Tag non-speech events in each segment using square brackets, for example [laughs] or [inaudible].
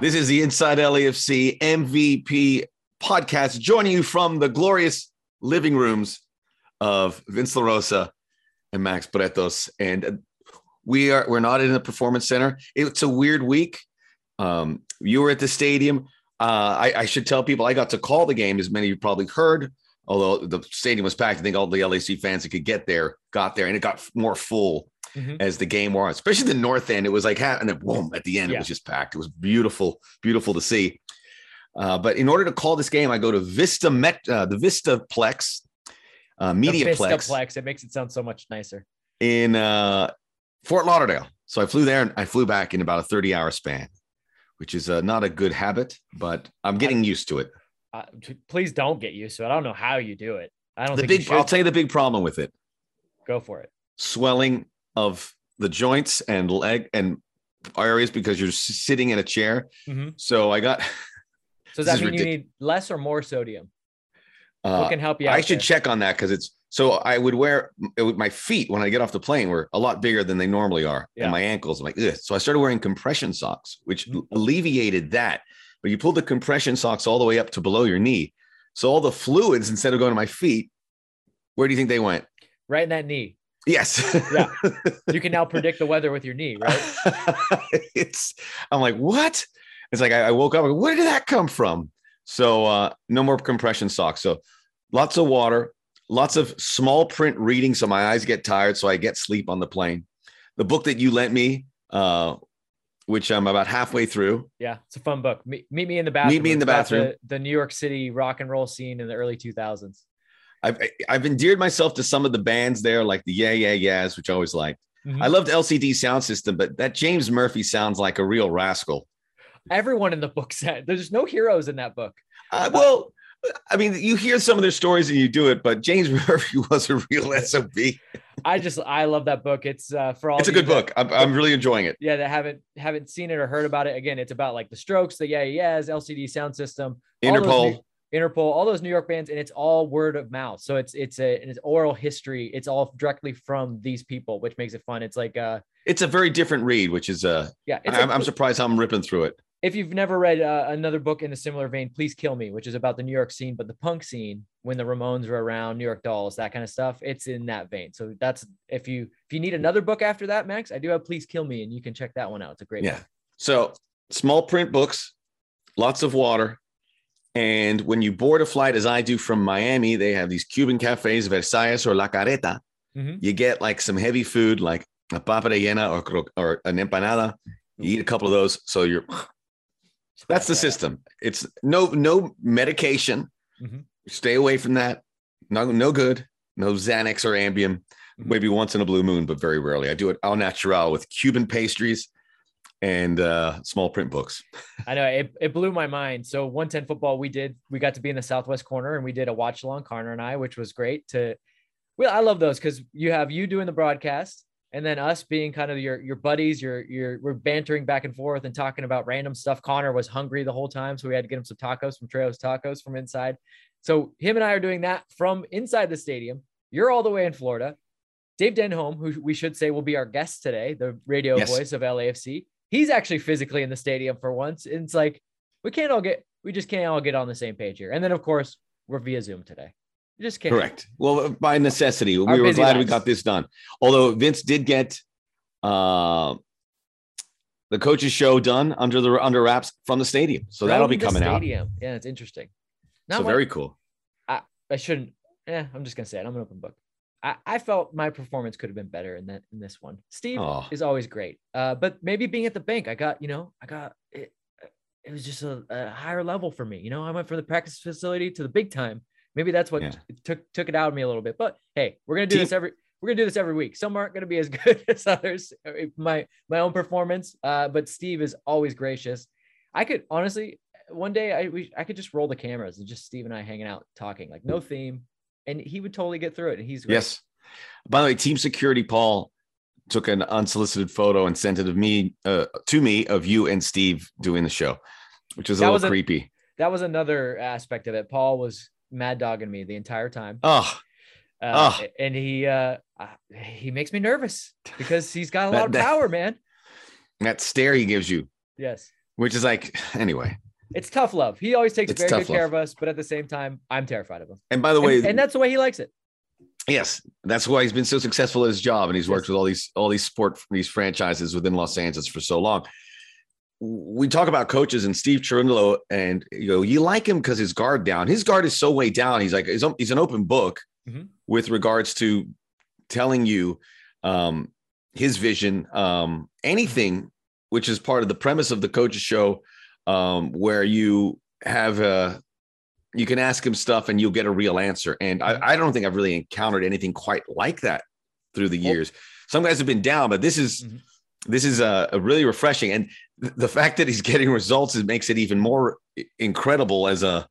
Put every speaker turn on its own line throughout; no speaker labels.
This is the Inside LAFC MVP podcast, joining you from the glorious living rooms of Vince LaRosa and Max Bretos. And we are we're not in the performance center. It's a weird week. Um, you were at the stadium. Uh, I, I should tell people I got to call the game, as many of you probably heard. Although the stadium was packed, I think all the LAC fans that could get there got there, and it got more full mm-hmm. as the game wore on. Especially the north end, it was like and then boom at the end, yeah. it was just packed. It was beautiful, beautiful to see. Uh, but in order to call this game, I go to Vista Met, uh, the Vistaplex, uh, Mediaplex.
Vistaplex. It makes it sound so much nicer.
In uh, Fort Lauderdale. So I flew there and I flew back in about a 30 hour span, which is uh, not a good habit, but I'm getting used to it.
Uh, please don't get used to it. I don't know how you do it. I don't
the big, I'll tell you the big problem with it.
Go for it.
Swelling of the joints and leg and areas because you're sitting in a chair. Mm-hmm. So I got. [laughs]
So does that mean you need less or more sodium? Uh, what can help you
I should there? check on that because it's so I would wear would, my feet when I get off the plane were a lot bigger than they normally are, yeah. and my ankles. I'm like, Ugh. so I started wearing compression socks, which mm-hmm. alleviated that. But you pull the compression socks all the way up to below your knee, so all the fluids instead of going to my feet, where do you think they went?
Right in that knee.
Yes.
yeah. [laughs] You can now predict the weather with your knee, right? [laughs]
it's. I'm like, what? It's like I, I woke up. Like, where did that come from? So uh, no more compression socks. So lots of water lots of small print reading so my eyes get tired so i get sleep on the plane the book that you lent me uh, which i'm about halfway through
yeah it's a fun book meet, meet me in the bathroom
meet me in the bathroom
the, the, new york city rock and roll scene in the early 2000s
i've i've endeared myself to some of the bands there like the yeah yeah yeahs which i always liked mm-hmm. i loved lcd Sound System, but that james murphy sounds like a real rascal
everyone in the book said there's no heroes in that book
uh, well I mean, you hear some of their stories and you do it, but James [laughs] Murphy was a real SOB.
I just I love that book. It's uh, for all.
It's a good
that,
book. I'm, I'm really enjoying it.
Yeah, that haven't haven't seen it or heard about it. Again, it's about like the Strokes, the Yeah Yeahs, LCD Soundsystem,
Interpol,
New, Interpol, all those New York bands, and it's all word of mouth. So it's it's a it's oral history. It's all directly from these people, which makes it fun. It's like uh,
it's a very different read, which is uh, yeah. I'm, a, I'm surprised how I'm ripping through it
if you've never read uh, another book in a similar vein, Please Kill Me, which is about the New York scene, but the punk scene when the Ramones were around, New York Dolls, that kind of stuff, it's in that vein. So that's if you if you need another book after that, Max, I do have Please Kill Me, and you can check that one out. It's a great
yeah.
Book.
So small print books, lots of water. And when you board a flight, as I do from Miami, they have these Cuban cafes, Versailles or La Carreta. Mm-hmm. You get like some heavy food, like a papa rellena or, or an empanada. You eat a couple of those, so you're that's the system. It's no no medication. Mm-hmm. Stay away from that. No no good. No Xanax or Ambien. Mm-hmm. Maybe once in a blue moon, but very rarely. I do it au natural with Cuban pastries and uh, small print books. [laughs]
I know it, it blew my mind. So 110 football, we did, we got to be in the Southwest corner and we did a watch along, Connor and I, which was great to, well, I love those because you have you doing the broadcast and then us being kind of your your buddies, your your we're bantering back and forth and talking about random stuff. Connor was hungry the whole time, so we had to get him some tacos from Trejo's Tacos from inside. So him and I are doing that from inside the stadium. You're all the way in Florida. Dave Denholm, who we should say will be our guest today, the radio yes. voice of LAFC, he's actually physically in the stadium for once. And it's like we can't all get we just can't all get on the same page here. And then of course we're via Zoom today You just kidding.
Correct. Well, by necessity, Our we were glad lives. we got this done. Although Vince did get uh, the coaches show done under the under wraps from the stadium, so from that'll be coming stadium.
out. Yeah, it's interesting.
Not so very cool.
I, I shouldn't. Yeah, I'm just gonna say it. I'm an open book. I, I felt my performance could have been better in that in this one. Steve oh. is always great, uh, but maybe being at the bank, I got you know, I got it. It was just a, a higher level for me. You know, I went from the practice facility to the big time Maybe that's what yeah. took took it out of me a little bit. But hey, we're gonna do Team- this every we're gonna do this every week. Some aren't gonna be as [laughs] good as others. My my own performance, uh, but Steve is always gracious. I could honestly one day I we, I could just roll the cameras and just Steve and I hanging out talking like no theme, and he would totally get through it. And he's
great. yes. By the way, team security Paul took an unsolicited photo and sent it of me uh, to me of you and Steve doing the show, which was a little was creepy.
That was another aspect of it. Paul was mad dogging me the entire time.
Oh.
Uh, oh. and he uh, he makes me nervous because he's got a [laughs] lot that, of power, man.
That stare he gives you.
Yes.
which is like anyway.
It's tough love. He always takes
It's
very good care of us, but at the same time, I'm terrified of him.
And by the way,
And, and that's the way he likes it.
yes, that's why he's been so successful at his job, and he's worked
Yes.
with all these all these sport these franchises within Los Angeles for so long. We talk about coaches and Steve Cherundolo, and you know you like him because his guard down. His guard is so way down. He's like he's, he's an open book
Mhm.
with regards to telling you um, his vision, um, anything, which is part of the premise of the coaches show, um, where you have a you can ask him stuff and you'll get a real answer. And I, I don't think I've really encountered anything quite like that through the years. Some guys have been down, but this is
Mhm.
this is a, a really refreshing. And th- the fact that he's [laughs] getting results is makes it even more incredible as a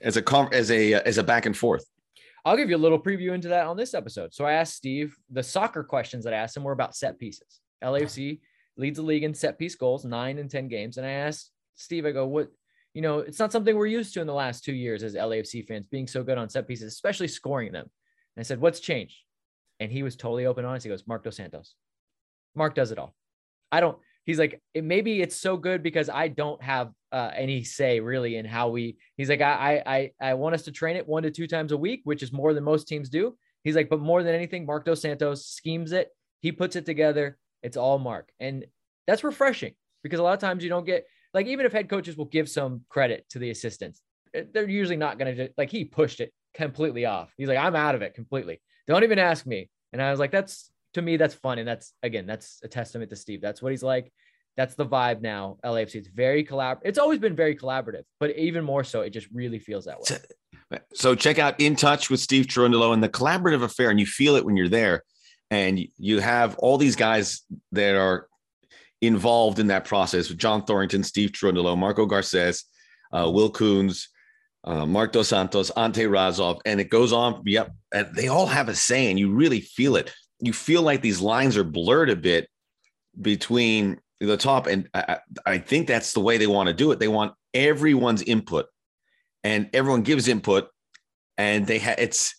as a as a as a back and forth.
I'll give you a little preview into that on this episode. So I asked Steve the soccer questions that I asked him were about set pieces. LAFC leads the league in set piece goals, nine and 10 games. And I asked Steve, I go, what, you know, it's not something we're used to in the last two years as LAFC fans being so good on set pieces, especially scoring them. And I said, what's changed? And he was totally open honest. He goes, Marc Dos Santos. Mark does it all. I don't, he's like, it, maybe it's so good because I don't have uh, any say really in how we, he's like, I, I, I want us to train it one to two times a week, which is more than most teams do. He's like, but more than anything, Marc Dos Santos schemes it. He puts it together. It's all Mark. And that's refreshing because a lot of times you don't get, like, even if head coaches will give some credit to the assistants, eh, they're usually not going to, like, he pushed it completely off. He's like, I'm out of it completely. Don't even ask me. And I was like, that's, to me, that's fun. And that's, again, that's a testament to Steve. That's what he's like. That's the vibe now. LAFC. It's very collab. It's always been very collaborative, but even more so, it just really feels that way.
So- So check out In Touch with Steve Cherundolo and the collaborative affair, and you feel it when you're there. And you have all these guys that are involved in that process with John Thorrington, Steve Cherundolo, Marco Garces, uh, Will Kuntz, uh, Marc Dos Santos, Ante Razov, and it goes on. Yep. And they all have a say, and you really feel it. You feel like these lines are blurred a bit between the top. And I, I I think that's the way they want to do it. They want everyone's input and everyone gives input and they have it's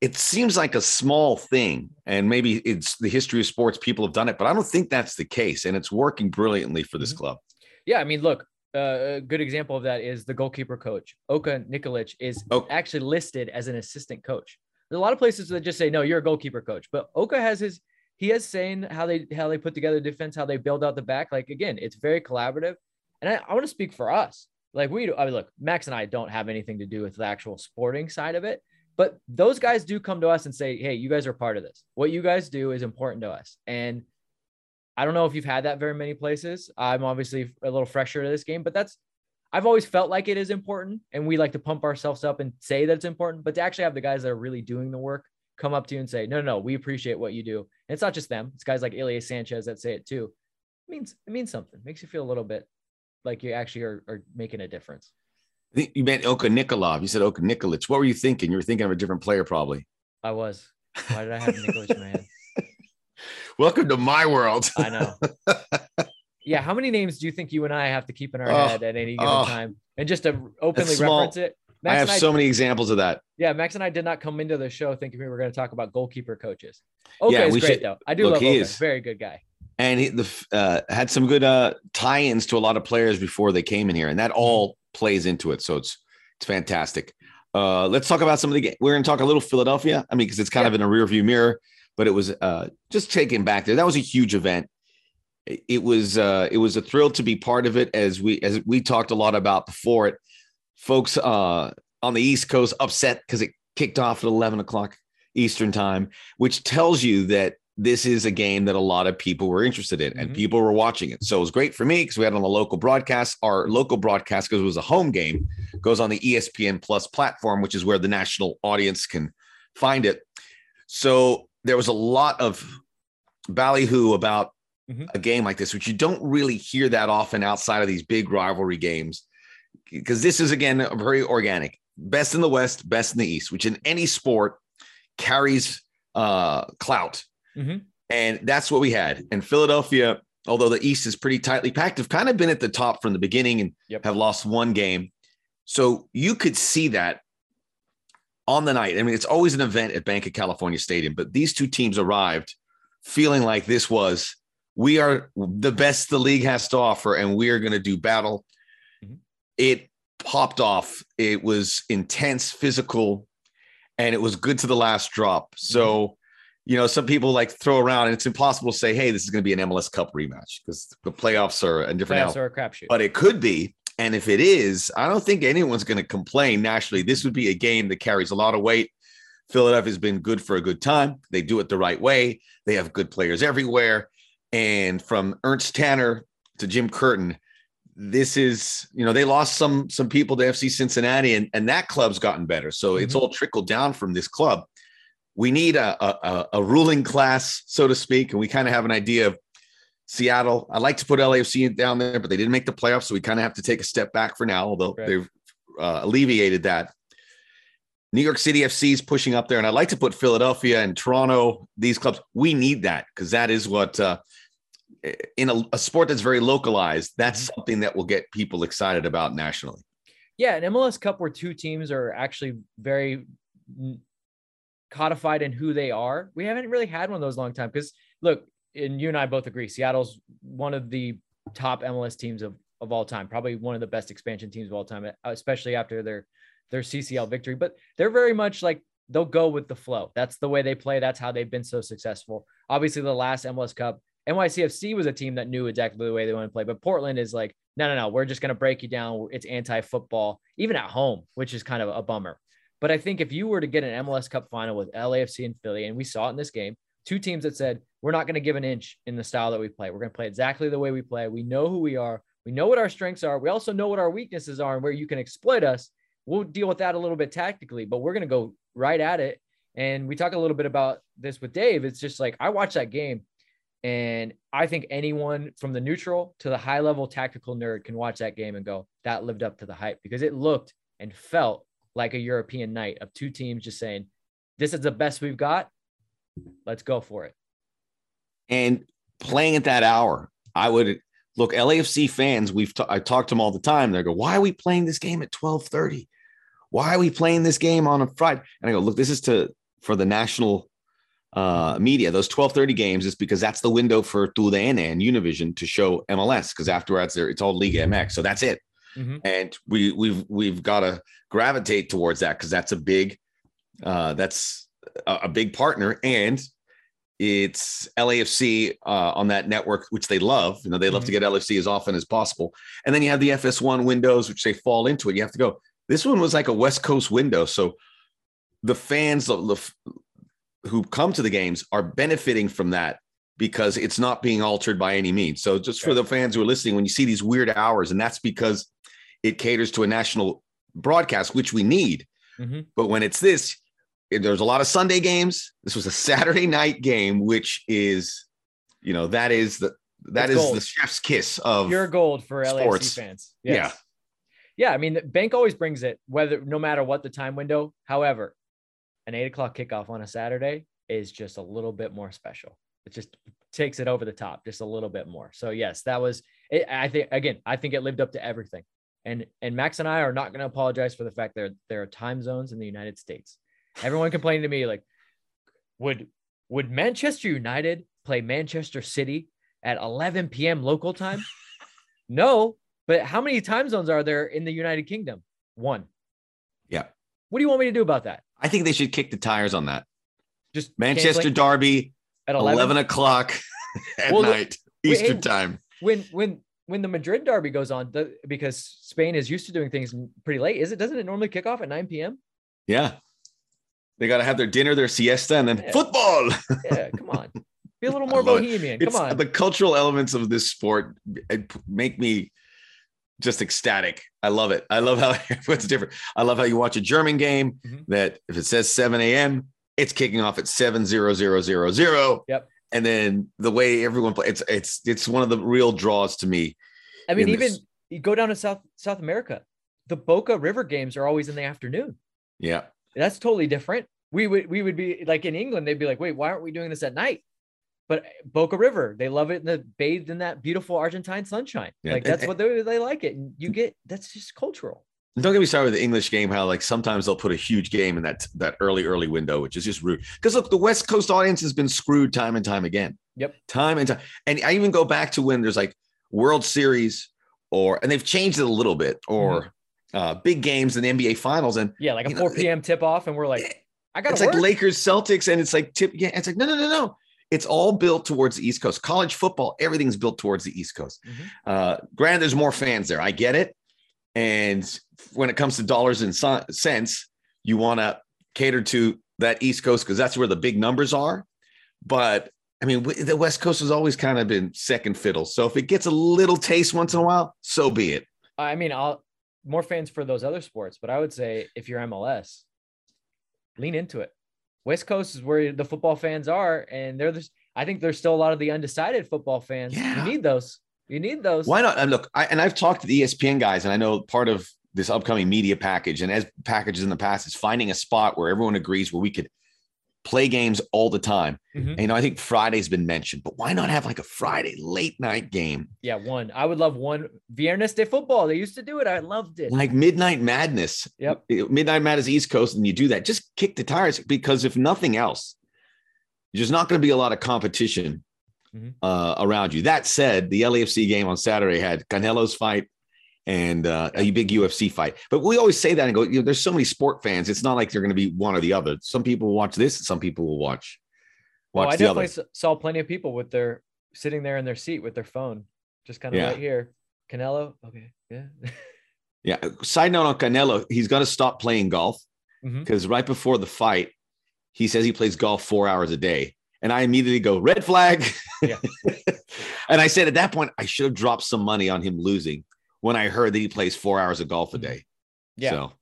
it seems like a small thing and maybe it's the history of sports people have done it but i don't think that's the case and it's working brilliantly for this
Mhm.
club
Yeah, I mean, look, uh, a good example of that is the goalkeeper coach. Oka Nikolic is
Oh.
actually listed as an assistant coach. There's a lot of places that just say, no, you're a goalkeeper coach. But Oka has his, he has saying how they how they put together defense, how they build out the back. Like again, it's very collaborative. And I, I want to speak for us. Like we, I mean, look, Max and I don't have anything to do with the actual sporting side of it, but those guys do come to us and say, hey, you guys are part of this. What you guys do is important to us. And I don't know if you've had that very many places. I'm obviously a little fresher to this game, but that's I've always felt like it is important, and we like to pump ourselves up and say that it's important. But to actually have the guys that are really doing the work come up to you and say, "No, no, no we appreciate what you do," and it's not just them; it's guys like Ilie Sanchez that say it too. It means it means something. makes you feel a little bit like you actually are, are making a difference.
I think you meant Oka Nikolov. You said Oka Nikolic. What were you thinking? You were thinking of a different player, probably.
I was. Why did I have Nicholas in my head? [laughs]
Welcome to my world.
I know. [laughs] Yeah, how many names do you think you and I have to keep in our
Oh,
head at any given
oh.
time? And just to openly reference it,
I have
and
so many examples of that.
Yeah, Max and I did not come into the show thinking we were going to talk about goalkeeper coaches. Okay,
Yeah,
is great
should-
though. I do
look,
love
he
Oka.
is.
Very good guy.
and he the, uh, had some good uh, tie-ins to a lot of players before they came in here, and that all plays into it. So it's it's fantastic. Uh, let's talk about some of the. ga- We're going to talk a little Philadelphia. I mean, because it's kind
Yeah.
of in a rearview mirror, but it was uh, just taken back there. That was a huge event. It- It was uh, it was a thrill to be part of it, as we as we talked a lot about before it. Folks uh, on the East Coast upset because it kicked off at eleven o'clock Eastern time, which tells you that this is a game that a lot of people were interested in and
Mhm.
people were watching it. So it was great for me because we had on the local broadcast. Our local broadcast, because it was a home game, goes on the ESPN Plus platform, which is where the national audience can find it. So there was a lot of ballyhoo about
Mhm.
a game like this, which you don't really hear that often outside of these big rivalry games. Because this is again very organic. Best in the West, best in the East, which in any sport carries uh, clout.
Mhm.
And that's what we had. And Philadelphia, although the East is pretty tightly packed, have kind of been at the top from the beginning and
Yep.
have lost one game. So you could see that on the night. I mean, it's always an event at Bank of California Stadium, but these two teams arrived feeling like this was we are the best the league has to offer, and we are going to do battle. Mm-hmm. It popped off. It was intense, physical, and it was good to the last drop. So, mm-hmm. You know, some people like throw around, and it's impossible to say, "Hey, this is going to be an MLS Cup rematch" because the playoffs are a different.
Playoffs are a crapshoot.
But it could be, and if it is, I don't think anyone's going to complain. Nationally, this would be a game that carries a lot of weight. Philadelphia has been good for a good time. They do it the right way. They have good players everywhere. And from Ernst Tanner to Jim Curtin, this is, you know, they lost some some people to FC Cincinnati, and, and that club's gotten better. So mm-hmm. it's all trickled down from this club. We need a, a, a ruling class, so to speak, and we kind of have an idea of Seattle. I like to put LAFC down there, but they didn't make the playoffs, so we kind of have to take a step back for now. Although right. they've uh, alleviated that. New York City FC is pushing up there, and I'd like to put Philadelphia and Toronto. These clubs, we need that because that is what uh, in a, a, sport that's very localized. That's mm-hmm. something that will get people excited about nationally.
Yeah, an MLS Cup where two teams are actually very codified in who they are. We haven't really had one of those long time because look, and you and I both agree, Seattle's one of the top MLS teams of, of all time, probably one of the best expansion teams of all time, uh, especially after their their CCL victory. But they're very much like they'll go with the flow. That's the way they play. That's how they've been so successful. Obviously, the last MLS Cup, NYCFC was a team that knew exactly the way they want to play, but Portland is like, no, no, no, we're just going to break you down. It's anti-football, even at home, which is kind of a bummer. But I think if you were to get an MLS Cup final with LAFC and Philly, and we saw it in this game, two teams that said we're not going to give an inch in the style that we play. We're going to play exactly the way we play. We know who we are. We know what our strengths are. We also know what our weaknesses are and where you can exploit us. We'll deal with that a little bit tactically, but we're going to go right at it. And we talk a little bit about this with Dave. It's just like I watched that game and I think anyone from the neutral to the high level tactical nerd can watch that game and go, that lived up to the hype because it looked and felt like a European night of two teams just saying, this is the best we've got. Let's go for it.
And playing at that hour, I would look LAFC fans. We've t- I talk to them all the time. They go, "Why are we playing this game at twelve thirty? Why are we playing this game on a Friday?" And I go, "Look, this is to for the national uh, media. Those twelve thirty games is because that's the window for TUDN and Univision to show MLS. Because afterwards, there it's all Liga MX. So that's it. Mm-hmm. And we we've we've got to gravitate towards that because that's a big uh, that's a, a big partner and it's LAFC uh, on that network, which they love. You know, they love mm-hmm. to get LAFC as often as possible. And then you have the FS1 windows, which they fall into it. You have to go. This one was like a West Coast window, so the fans who come to the games are benefiting from that because it's not being altered by any means. So just for the fans who are listening, when you see these weird hours, and that's because it caters to a national broadcast, which we need. Mm-hmm. But when it's this, there's a lot of Sunday games. This was a Saturday night game, which is, you know, that is the that it's is gold. the chef's kiss of
your gold for sports. LAFC fans. Yes. Yeah. Yeah, I mean, the Bank always brings it, whether no matter what the time window. However, an eight o'clock kickoff on a Saturday is just a little bit more special. It just takes it over the top just a little bit more. So yes, that was. It, I think again, I think it lived up to everything. And and Max and I are not going to apologize for the fact that there are time zones in the United States. Everyone complaining to me like, would would Manchester United play Manchester City at 11 p.m. local time? [laughs] no, but how many time zones are there in the United Kingdom? One.
Yeah.
What do you want me to do about that?
I think they should kick the tires on that. Just Manchester Derby at 11, 11 o'clock [laughs] at well, night Eastern time.
When when when the Madrid Derby goes on, the, because Spain is used to doing things pretty late, is it? Doesn't it normally kick off at 9 p.m.?
Yeah, they got to have their dinner, their siesta, and then yeah. football. [laughs]
yeah, come on. Be a little more bohemian. Come on.
The cultural elements of this sport make me just ecstatic. I love it. I love how [laughs] what's different. I love how you watch a German game mm-hmm. that if it says 7 a.m., it's kicking off at 7 0 0 0 0.
Yep.
And then the way everyone plays, it's it's it's one of the real draws to me.
I mean, even this. you go down to South South America, the Boca River games are always in the afternoon.
Yeah.
That's totally different. We would we would be like in England, they'd be like, wait, why aren't we doing this at night? But Boca River, they love it in the bathed in that beautiful Argentine sunshine. Yeah. Like that's what they, they like it. And you get that's just cultural.
Don't get me started with the English game. How like sometimes they'll put a huge game in that that early early window, which is just rude. Because look, the West Coast audience has been screwed time and time again.
Yep.
Time and time. And I even go back to when there's like World Series or, and they've changed it a little bit, or
Mm-hmm.
uh, big games in the NBA Finals. And
Yeah, like a
You know,
4 p.m. tip off, and we're like, I got
it's
to
like. Lakers, Celtics, and it's like tip. Yeah, it's like no, no, no, no. It's all built towards the East Coast. College football, everything's built towards the East Coast.
Mhm.
Uh, granted, there's more fans there. I get it. And when it comes to dollars and cents, you want to cater to that East Coast because that's where the big numbers are. But I mean, the West Coast has always kind of been second fiddle. So if it gets a little taste once in a while, so be it.
I mean, I'll more fans for those other sports, but I would say if you're MLS, lean into it. West Coast is where the football fans are, and they're the, I think there's still a lot of the undecided football fans.
Yeah.
You need those. You need those.
Why not? And look, I, and I've talked to the ESPN guys, and I know part of this upcoming media package, and as packages in the past, is finding a spot where everyone agrees where we could play games all the time.
Mhm.
And, you know, I think Friday's been mentioned, but why not have like a Friday late night game,
Yeah, one. I would love one. Viernes de football. They used to do it. I loved it.
like Midnight Madness?
Yep.
Midnight Madness East Coast, and you do that. Just kick the tires because if nothing else, there's not going to be a lot of competition
Mhm.
uh, around you. That said, the LAFC game on Saturday had Canelo's fight and uh, a big UFC fight. But we always say that and go, you know, there's so many sport fans. It's not like they're going to be one or the other. Some people watch this, some people will watch
Well,
watch
I
the
definitely
other.
saw plenty of people with their sitting there in their seat with their phone, just kind of
Yeah.
right here. Canelo. Okay. Yeah. [laughs]
Yeah. Side note on Canelo, he's going to stop playing golf because right before the fight, he says he plays golf four hours a day. And I immediately go, red flag.
Yeah. [laughs]
and I said at that point, I should have dropped some money on him losing when I heard that he plays four hours of golf a day.
Yeah.
So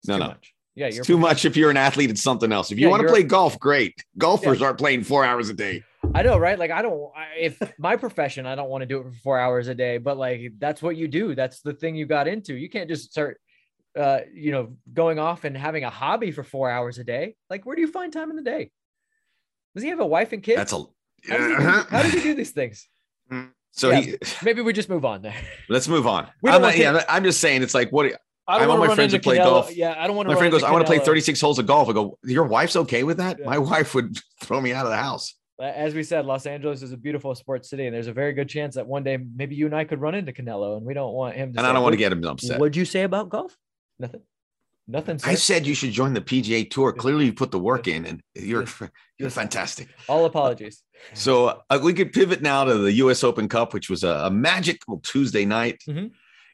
It's
no,
too
no.
much. Yeah.
it's
You're
too much if you're an athlete, it's something else. If you
Yeah,
want to play golf, great. Golfers aren't playing four hours a day.
I know, right? Like, I don't, if my profession, I don't want to do it for four hours a day, but like, that's what you do. That's the thing you got into. You can't just start, uh, you know, going off and having a hobby for four hours a day. Like, where do you find time in the day? Does he have a wife and kids?
That's a
how, does he do, how does he do these things? [laughs] Mm.
so
Yeah.
he [laughs]
Maybe we just move on there.
let's move on. I'm,
don't
yeah, I'm just saying it's like what
I
I'm
wanna
on my
run
friends
into
who play
Canelo-
golf.
Yeah, I don't want to.
my friend goes, I want to play 36 holes of golf. I go, Your wife's okay with that?
Yeah.
My [laughs] wife would throw me out of the house.
As we said, Los Angeles is a beautiful sports city, and there's a very good chance that one day maybe you and I could run into Canelo, and we don't want him to.
And
say,
I don't want to get him upset.
What'd you say about golf? Nothing. Nothing.
I said you should join the PGA Tour. Clearly, you put the work in, and you're [laughs] you're fantastic.
All apologies.
So uh, we could pivot now to the U.S. Open Cup, which was a, a magical Tuesday night
Mhm.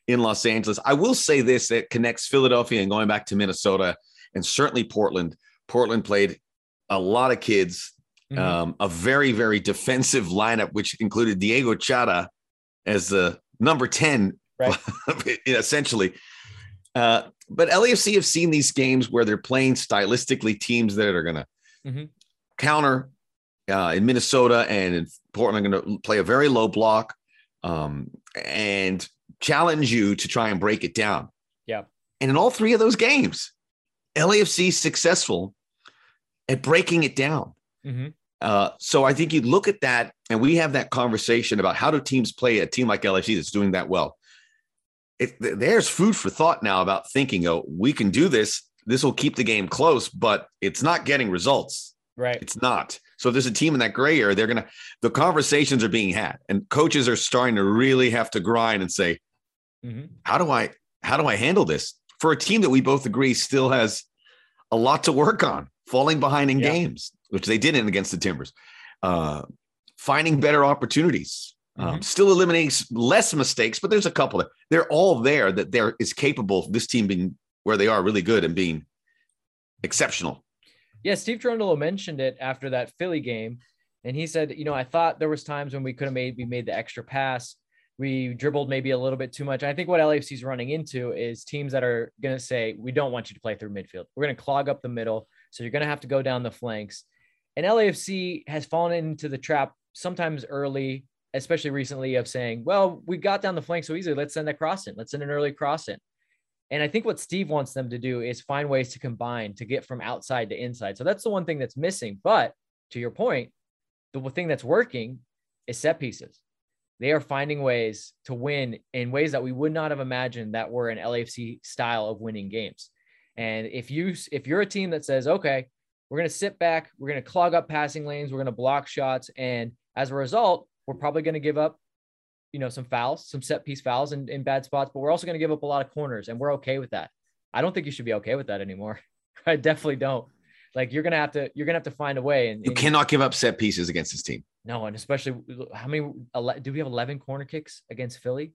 in Los Angeles. I will say this: that connects Philadelphia and going back to Minnesota, and certainly Portland. Portland played a lot of kids,
Mhm.
um, a very very defensive lineup, which included Diego Chara as the number ten,
Right. [laughs]
essentially. Uh, but LAFC have seen these games where they're playing stylistically teams that are going to
Mhm.
counter uh, in Minnesota and in Portland, going to play a very low block um, and challenge you to try and break it down.
Yeah.
And in all three of those games, LAFC is successful at breaking it down.
Mhm.
Uh, so I think you look at that, and we have that conversation about how do teams play a team like LAFC that's doing that well. It, there's food for thought now about thinking, oh, we can do this. This will keep the game close, but it's not getting results.
Right.
It's not. So if there's a team in that gray area. They're gonna. The conversations are being had, and coaches are starting to really have to grind and say,
Mhm.
how do I how do I handle this for a team that we both agree still has a lot to work on, falling behind in
Yeah.
games, which they didn't against the Timbers, uh, finding better opportunities, um,
Mhm.
still eliminating less mistakes, but there's a couple that they're all there that there is capable of this team being where they are really good and being exceptional.
Yeah, Steve Cherundolo mentioned it after that Philly game, and he said, you know, I thought there was times when we could have maybe made the extra pass. We dribbled maybe a little bit too much. I think what LAFC is running into is teams that are going to say, we don't want you to play through midfield. We're going to clog up the middle. So you're going to have to go down the flanks. And LAFC has fallen into the trap sometimes early, especially recently, of saying, well, we got down the flank so easily. Let's send a cross in. Let's send an early cross in. And I think what Steve wants them to do is find ways to combine to get from outside to inside. So that's the one thing that's missing. But to your point, the thing that's working is set pieces. They are finding ways to win in ways that we would not have imagined that were an LAFC style of winning games. And if you if you're a team that says, okay, we're going to sit back, we're going to clog up passing lanes, we're going to block shots, and As a result, we're probably going to give up, you know, some fouls, some set piece fouls in, in bad spots, but we're also going to give up a lot of corners, and we're okay with that. I don't think you should be okay with that anymore. [laughs] I definitely don't. Like you're gonna have to you're gonna have to find a way. And
you cannot give up set pieces against this team.
No, and especially how many do we have 11 corner kicks against Philly?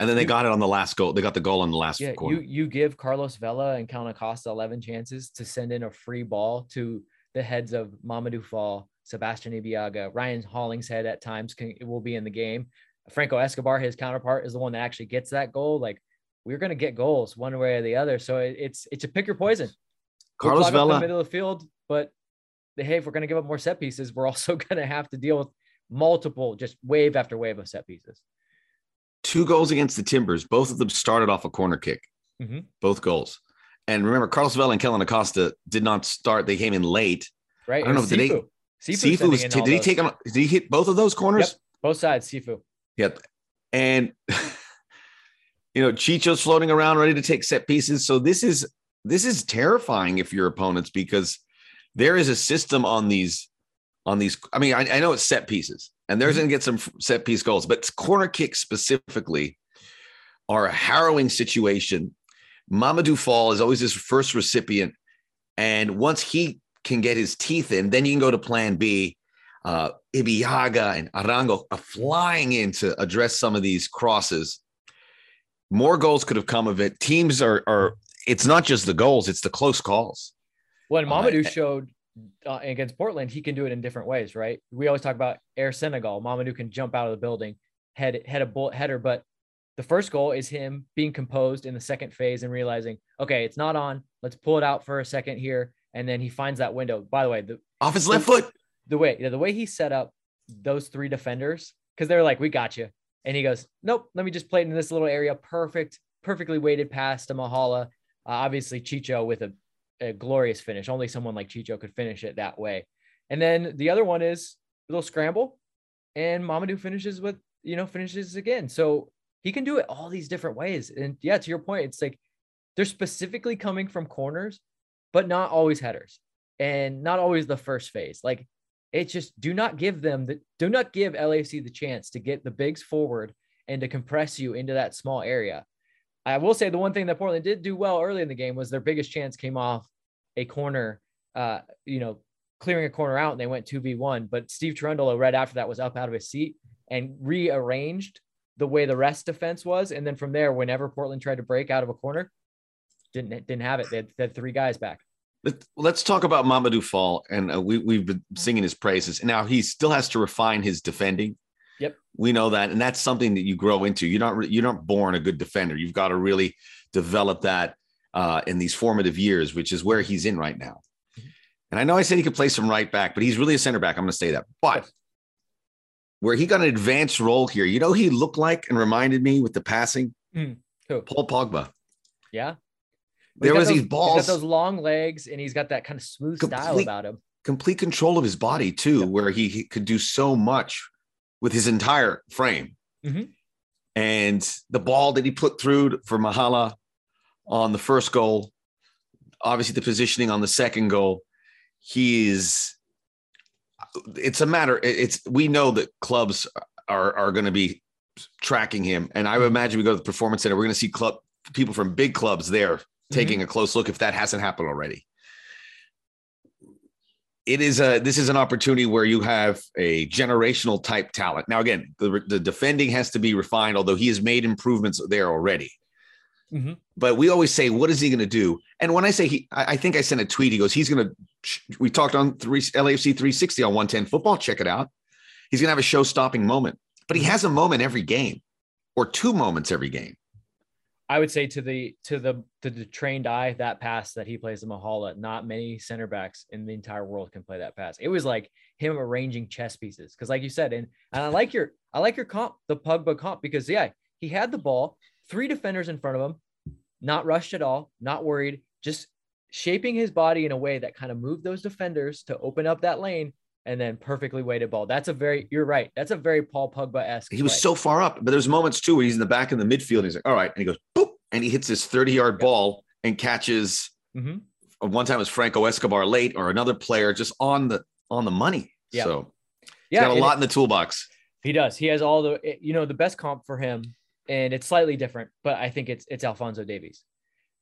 And then they you, got it on the last goal. They got the goal on the last
yeah,
corner.
You you give Carlos Vela and Kellyn Acosta 11 chances to send in a free ball to the heads of Mamadou Fall, Sebastien Ibeagha, Ryan Hollingshead at times can will be in the game. Franco Escobar, his counterpart, is the one that actually gets that goal. Like we're going to get goals one way or the other. So it, it's it's a pick your poison.
Carlos we'll Vela,
the middle of the field, but hey, if we're going to give up more set pieces, we're [laughs] also going to have to deal with multiple, just wave after wave of set pieces.
Two goals against the Timbers. Both of them started off a corner kick. Mm-hmm. Both goals. And remember, Carlos Vela and Kellyn Acosta did not start. They came in late.
Right.
I don't know. Did
Cifu.
they? Cifu. Was, did he take them? Did he hit both of those corners? Yep.
Both sides. Cifu.
Yep. And [laughs] you know, Chicho's floating around ready to take set pieces. So this is this is terrifying if your opponents because there is a system on these on these. I mean, I, I know it's set pieces, and there's mm-hmm. going to get some set piece goals, but corner kicks specifically are a harrowing situation. Mamadou Fall is always his first recipient, and once he can get his teeth in, then you can go to Plan B. Uh, Ibeagha and Arango are flying in to address some of these crosses. More goals could have come of it. Teams are are. It's not just the goals; it's the close calls.
When Mamadou uh, showed uh, against Portland, he can do it in different ways, right? We always talk about Air Senegal. Mamadou can jump out of the building, head head a bullet header, but the first goal is him being composed in the second phase and realizing, okay, it's not on. Let's pull it out for a second here, and then he finds that window. By the way, the
off his left foot.
The way yeah, the way he set up those three defenders because they're like, we got you, and he goes, nope, let me just play it in this little area. Perfect, perfectly weighted pass to Mahala. Uh, obviously, Chicho with a a glorious finish. Only someone like Chicho could finish it that way. And then the other one is a little scramble, and Mamadou finishes with you know finishes again. So he can do it all these different ways. And yeah, to your point, it's like they're specifically coming from corners, but not always headers, and not always the first phase. Like it's just do not give them the do not give LAFC the chance to get the bigs forward and to compress you into that small area. I will say the one thing that Portland did do well early in the game was their biggest chance came off a corner, uh, you know, clearing a corner out and they went 2v1. But Steve Cherundolo, right after that, was up out of his seat and rearranged the way the rest defense was. And then from there, whenever Portland tried to break out of a corner, didn't didn't have it. They had, they had three guys back.
Let's talk about Mamadou Fall, and uh, we we've been singing his praises. And now he still has to refine his defending.
Yep.
We know that. And that's something that you grow into. You're not, you're not born a good defender. You've got to really develop that uh, in these formative years, which is where he's in right now. Mm-hmm. And I know I said he could play some right back, but he's really a center back. I'm going to say that. But where he got an advanced role here, you know, he looked like and reminded me with the passing, mm. Paul Pogba.
Yeah.
There was
those,
these balls.
He's got those long legs and he's got that kind of smooth complete, style about him.
Complete control of his body, too, where he, he could do so much with his entire frame. Mm-hmm. And the ball that he put through for Mahala on the first goal, obviously the positioning on the second goal, he is. It's a matter. It's we know that clubs are are going to be tracking him, and I would imagine we go to the performance center. We're going to see club people from big clubs there taking mm-hmm. a close look if that hasn't happened already it is a this is an opportunity where you have a generational type talent. Now, again, the, the defending has to be refined, although he has made improvements there already. Mm-hmm. But we always say, what is he going to do? And when I say he, I, I, think I sent a tweet. He goes, he's going to. We talked on three LAFC 360 on 110 football. Check it out. He's going to have a show-stopping moment, but he mm-hmm. has a moment every game, or two moments every game.
I would say to the to the to the trained eye, that pass that he plays to Mahala, not many center backs in the entire world can play that pass. It was like him arranging chess pieces. Cause like you said, and, and I like your I like your comp, the Pogba comp, because yeah, he had the ball, three defenders in front of him, not rushed at all, not worried, just shaping his body in a way that kind of moved those defenders to open up that lane and then perfectly weighted ball. That's a very, you're right. That's a very Paul Pogba esque.
He was play. so far up, but there's moments too where he's in the back in the midfield. And he's like, all right. And he goes, boop, and he hits his 30 yard yep. ball and catches. Mm-hmm. One time it was Franco Escobar late or another player just on the, on the money.
Yeah.
So yeah, got a lot
it,
in the toolbox.
He does. He has all the you know the best comp for him, and it's slightly different, but I think it's it's Alphonso Davies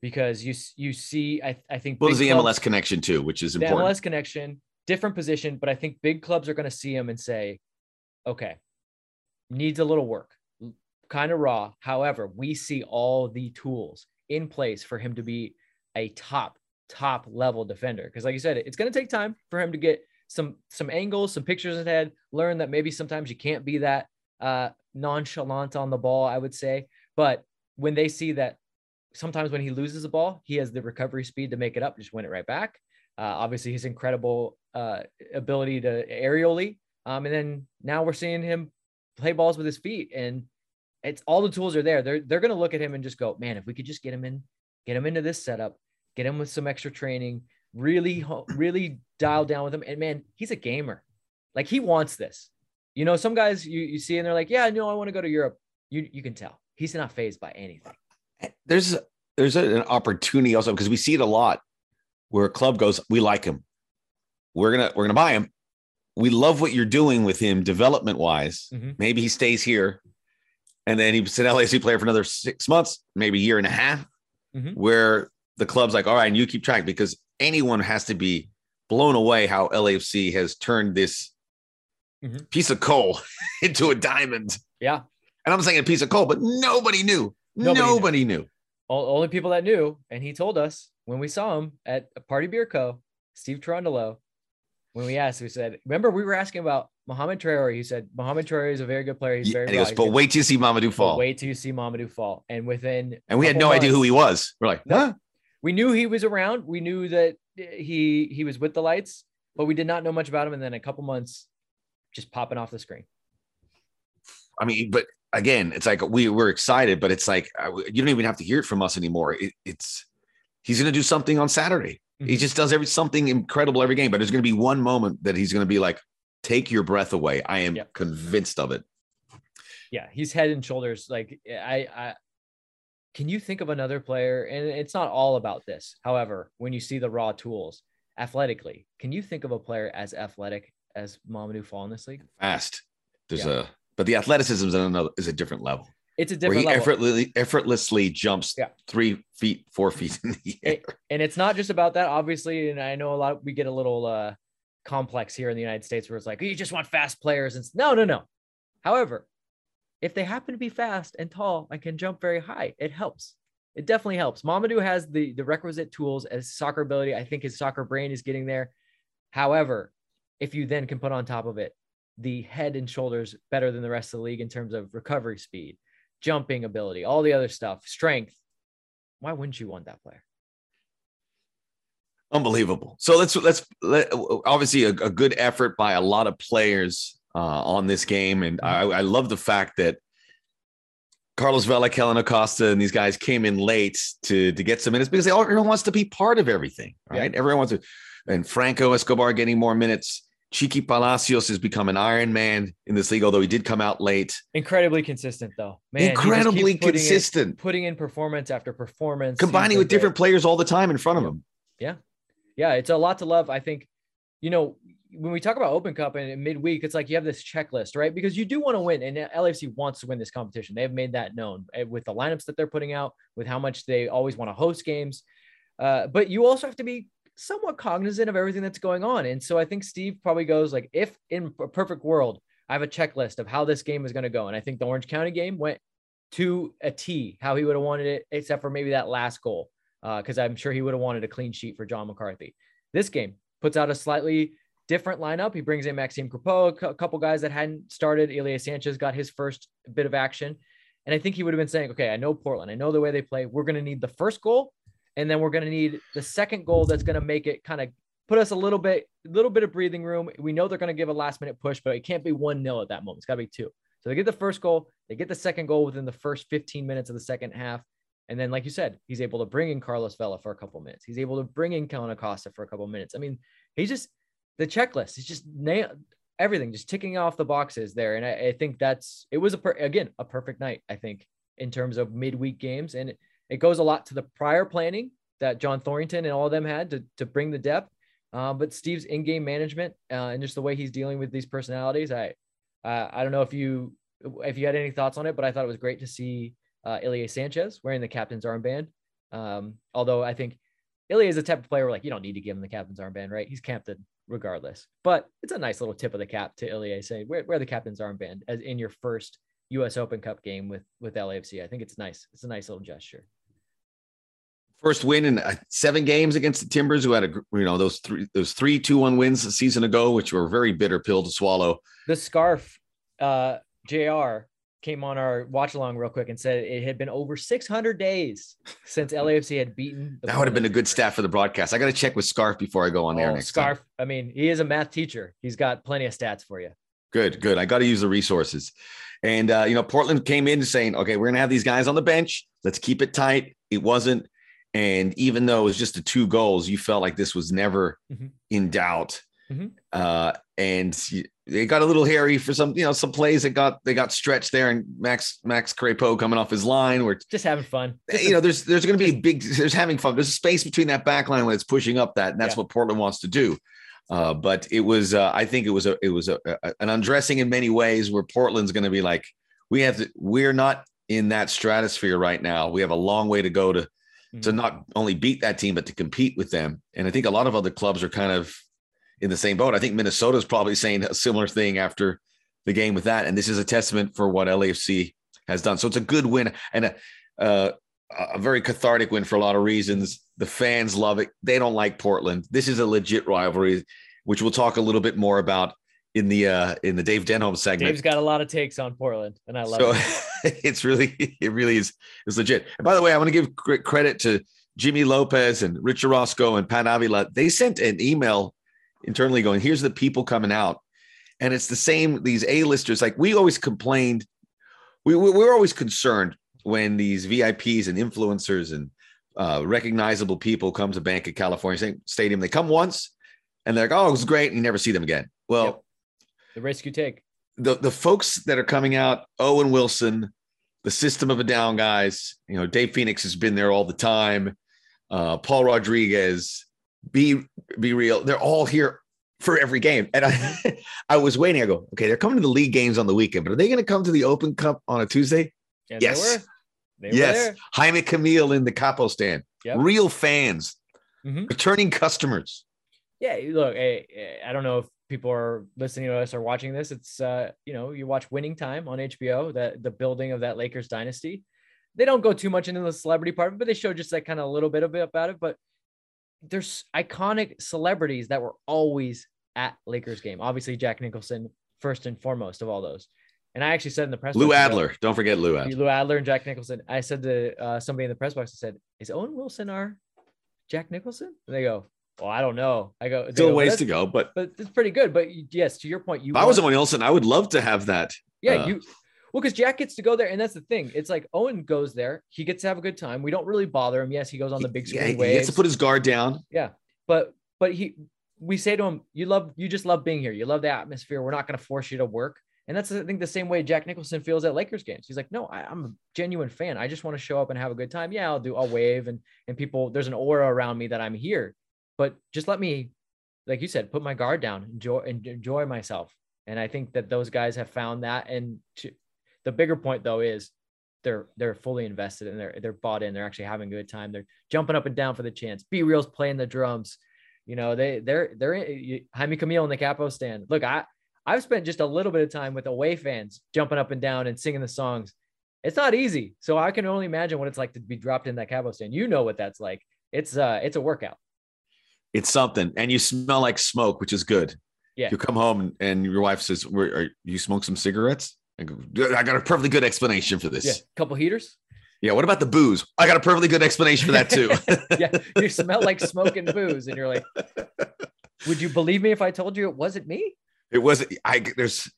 because you you see I I think
well, there's the clubs, MLS connection too, which is important.
The MLS connection, different position, but I think big clubs are going to see him and say, okay, needs a little work, kind of raw. However, we see all the tools in place for him to be a top top level defender. Because like you said it's going to take time for him to get some some angles some pictures in his head learn that maybe sometimes you can't be that uh nonchalant on the ball i would say. But when they see that sometimes when he loses the ball he has the recovery speed to make it up just win it right back. Uh, obviously his incredible uh, ability to aerially um, and then now we're seeing him play balls with his feet and it's all the tools are there they're, they're going to look at him and just go man if we could just get him in get him into this setup get him with some extra training, really, really dial down with him. And man, he's a gamer. Like he wants this. You know, some guys you, you see and they're like, yeah, no, I want to go to Europe. You you can tell he's not phased by anything.
There's there's an opportunity also because we see it a lot where a club goes, we like him. We're gonna we're gonna buy him. We love what you're doing with him development wise. Mm-hmm. Maybe he stays here, and then he's an LAC player for another six months, maybe a year and a half, mm-hmm. where the club's like, all right, and you keep track because anyone has to be blown away how LAFC has turned this mm-hmm. piece of coal [laughs] into a diamond.
Yeah.
And I'm saying a piece of coal, but nobody knew. Nobody, nobody knew. knew.
All, only people that knew, and he told us when we saw him at a Party Beer Co., Steve Cherundolo, when we asked, we said, remember we were asking about Mohamed Traore. He said Mohamed Traore is a very good player. He's very.
Yeah, goes, but wait till you see Mamadou fall.
Wait till you see Mamadou fall, and within
and we had no months, idea who he was. We're like, huh?
we knew he was around. We knew that he he was with the lights, but we did not know much about him. And then a couple months, just popping off the screen.
I mean, but again, it's like we were excited, but it's like uh, you don't even have to hear it from us anymore. It, it's he's going to do something on Saturday. Mm-hmm. He just does every something incredible every game. But there's going to be one moment that he's going to be like, "Take your breath away." I am yep. convinced of it.
Yeah, he's head and shoulders. Like I, I, can you think of another player? And it's not all about this. However, when you see the raw tools athletically, can you think of a player as athletic as Mamadou Fall in this league?
Fast. There's yeah. a, but the athleticism is another is a different level.
It's a different
level. Effortlessly, effortlessly jumps yeah. three feet, four feet in the air.
It, [laughs] and it's not just about that, obviously. And I know a lot. We get a little uh, complex here in the United States where it's like you just want fast players. And no, no, no. However, if they happen to be fast and tall and can jump very high, it helps. It definitely helps. Mamadou has the the requisite tools as soccer ability. I think his soccer brain is getting there. However, if you then can put on top of it the head and shoulders better than the rest of the league in terms of recovery speed, jumping ability, all the other stuff, strength, why wouldn't you want that player?
Unbelievable. So let's let's let, obviously a, a, good effort by a lot of players uh, on this game. And mm-hmm. I, I love the fact that Carlos Vela, Kellyn Acosta, and these guys came in late to to get some minutes because they all, everyone wants to be part of everything, right? Yeah. Everyone wants to, and Franco Escobar getting more minutes. Chiqui Palacios has become an Iron Man in this league, although he did come out late.
Incredibly consistent, though. Man,
incredibly putting consistent,
in, putting in performance after performance,
combining with different players all the time in front of him.
Yeah, yeah, it's a lot to love. I think, you know, when we talk about Open Cup and midweek, it's like you have this checklist, right? Because you do want to win, and LAFC wants to win this competition. They've made that known eh, with the lineups that they're putting out, with how much they always want to host games. Uh, but you also have to be somewhat cognizant of everything that's going on. And so I think Steve probably goes like, if in a perfect world, I have a checklist of how this game is going to go. And I think the Orange County game went to a T, how he would have wanted it, except for maybe that last goal, because uh, I'm sure he would have wanted a clean sheet for John McCarthy. This game puts out a slightly different lineup. He brings in Maxime Crepeau, a couple guys that hadn't started. Ilie Sanchez got his first bit of action. And I think he would have been saying, okay, I know Portland. I know the way they play. We're going to need the first goal. And then we're going to need the second goal that's going to make it kind of put us a little bit, a little bit of breathing room. We know they're going to give a last minute push, but it can't be one nil at that moment. It's got to be two. So they get the first goal. They get the second goal within the first 15 minutes of the second half. And then, like you said, he's able to bring in Carlos Vela for a couple minutes. He's able to bring in Kellyn Acosta for a couple minutes. I mean, he's just the checklist is just nail everything, just ticking off the boxes there. And I, I think that's it was a per, again a perfect night. I think in terms of midweek games, and it, goes a lot to the prior planning that John Thorrington and all of them had to to bring the depth. Uh, but Steve's in-game management uh, and just the way he's dealing with these personalities, I uh, I don't know if you if you had any thoughts on it, but I thought it was great to see uh, Ilie Sanchez wearing the captain's armband. Um, although I think Ilie is a type of player where like you don't need to give him the captain's armband, right? He's captain regardless. But it's a nice little tip of the cap to Ilie saying wear, wear the captain's armband as in your first U.S. Open Cup game with with LAFC. I think it's nice. It's a nice little gesture.
First win in uh, seven games against the Timbers, who had a you know those three those three two one wins a season ago, which were a very bitter pill to swallow.
The scarf, uh, Jr. came on our watch along real quick and said it had been over 600 days since [laughs] LAFC had beaten.
that would have been a good stat for the broadcast. I got to check with Scarf before I go on oh, there next
Scarf.
Time.
I mean, he is a math teacher. He's got plenty of stats for you.
Good, good. I got to use the resources. And uh, you know, Portland came in saying, "Okay, we're gonna have these guys on the bench. Let's keep it tight." It wasn't, and even though it was just the two goals, you felt like this was never mm-hmm. in doubt. Mm-hmm. Uh, and they got a little hairy for some, you know, some plays that got they got stretched there, and Max Max Crepeau coming off his line. We're
just having fun.
Just you know, there's there's going to be a big there's having fun. There's a space between that back line when it's pushing up that, and that's yeah. what Portland wants to do. Uh, but it was, uh, I think it was a, it was a, a, an undressing in many ways where Portland's going to be like, we have to, we're not in that stratosphere right now. We have a long way to go to, mm-hmm. to not only beat that team, but to compete with them. And I think a lot of other clubs are kind of in the same boat. I think Minnesota's probably saying a similar thing after the game with that. And this is a testament for what LAFC has done. So it's a good win and a, uh, a very cathartic win for a lot of reasons. The fans love it. They don't like Portland. This is a legit rivalry, which we'll talk a little bit more about in the uh in the Dave Denholm segment.
Dave's got a lot of takes on Portland, and I love so,
it. [laughs] it's really it really is is legit. And by the way, I want to give credit to Jimmy Lopez and Richard Roscoe and Pat Avila. They sent an email internally going, "Here's the people coming out," and it's the same. These A-listers, like we always complained, we we, we were always concerned when these VIPs and influencers and uh, recognizable people come to Bank of California Stadium. They come once and they're like, oh, it was great. And you never see them again. Well, yep.
The risk you take.
The, the folks that are coming out, Owen Wilson, the system of a down guys, you know, Dave Phoenix has been there all the time. Uh, Paul Rodriguez, be be real. They're all here for every game. And I, [laughs] I was waiting. I go, okay, they're coming to the league games on the weekend, but are they going to come to the Open Cup on a Tuesday?
Yes. yes.
They yes, Jaime Camil in the capo stand. Yep. Real fans, mm-hmm. returning customers.
Yeah, look, I, I don't know if people are listening to us or watching this. It's uh, you know, you watch Winning Time on HBO, that the building of that Lakers dynasty. They don't go too much into the celebrity part, but they show just like kind of a little bit of it about it. But there's iconic celebrities that were always at Lakers game. Obviously, Jack Nicholson first and foremost of all those. And I actually said in the press
Lou box, Adler. Don't forget Lou Adler.
Lou Adler and Jack Nicholson. I said to uh, somebody in the press box, I said, Is Owen Wilson our Jack Nicholson? And they go, Well, I don't know. I go,
Still
go,
ways to go, but
but it's pretty good. But yes, to your point, you
if I was Owen Wilson, I would love to have that.
Yeah, uh, you well, because Jack gets to go there, and that's the thing. It's like Owen goes there, he gets to have a good time. We don't really bother him. Yes, he goes on the big screen. Yeah, he
waves. gets to put his guard down.
Yeah, but but he we say to him, you love you just love being here. You love the atmosphere. We're not going to force you to work. And that's I think the same way Jack Nicholson feels at Lakers games. He's like, no, I, am a genuine fan. I just want to show up and have a good time. Yeah, I'll do. I'll wave and and people. There's an aura around me that I'm here, but just let me, like you said, put my guard down, enjoy enjoy myself. And I think that those guys have found that. And to, the bigger point though is they're they're fully invested and they're they're bought in. They're actually having a good time. They're jumping up and down for the chance. B-Real's playing the drums. You know, they they're they're Jaime Camil in the capo stand. Look, I I've spent just a little bit of time with away fans jumping up and down and singing the songs. It's not easy. So I can only imagine what it's like to be dropped in that capo stand. You know what that's like. It's uh it's a workout.
It's something. And you smell like smoke, which is good.
Yeah.
You come home and your wife says, are, you smoke some cigarettes? I, go, I got a perfectly good explanation for this.
Yeah. Couple heaters.
Yeah. What about the booze? I got a perfectly good explanation for that too. [laughs]
yeah. [laughs] You smell like smoke and booze. And you're like, would you believe me if I told you it wasn't me?
It wasn't. I there's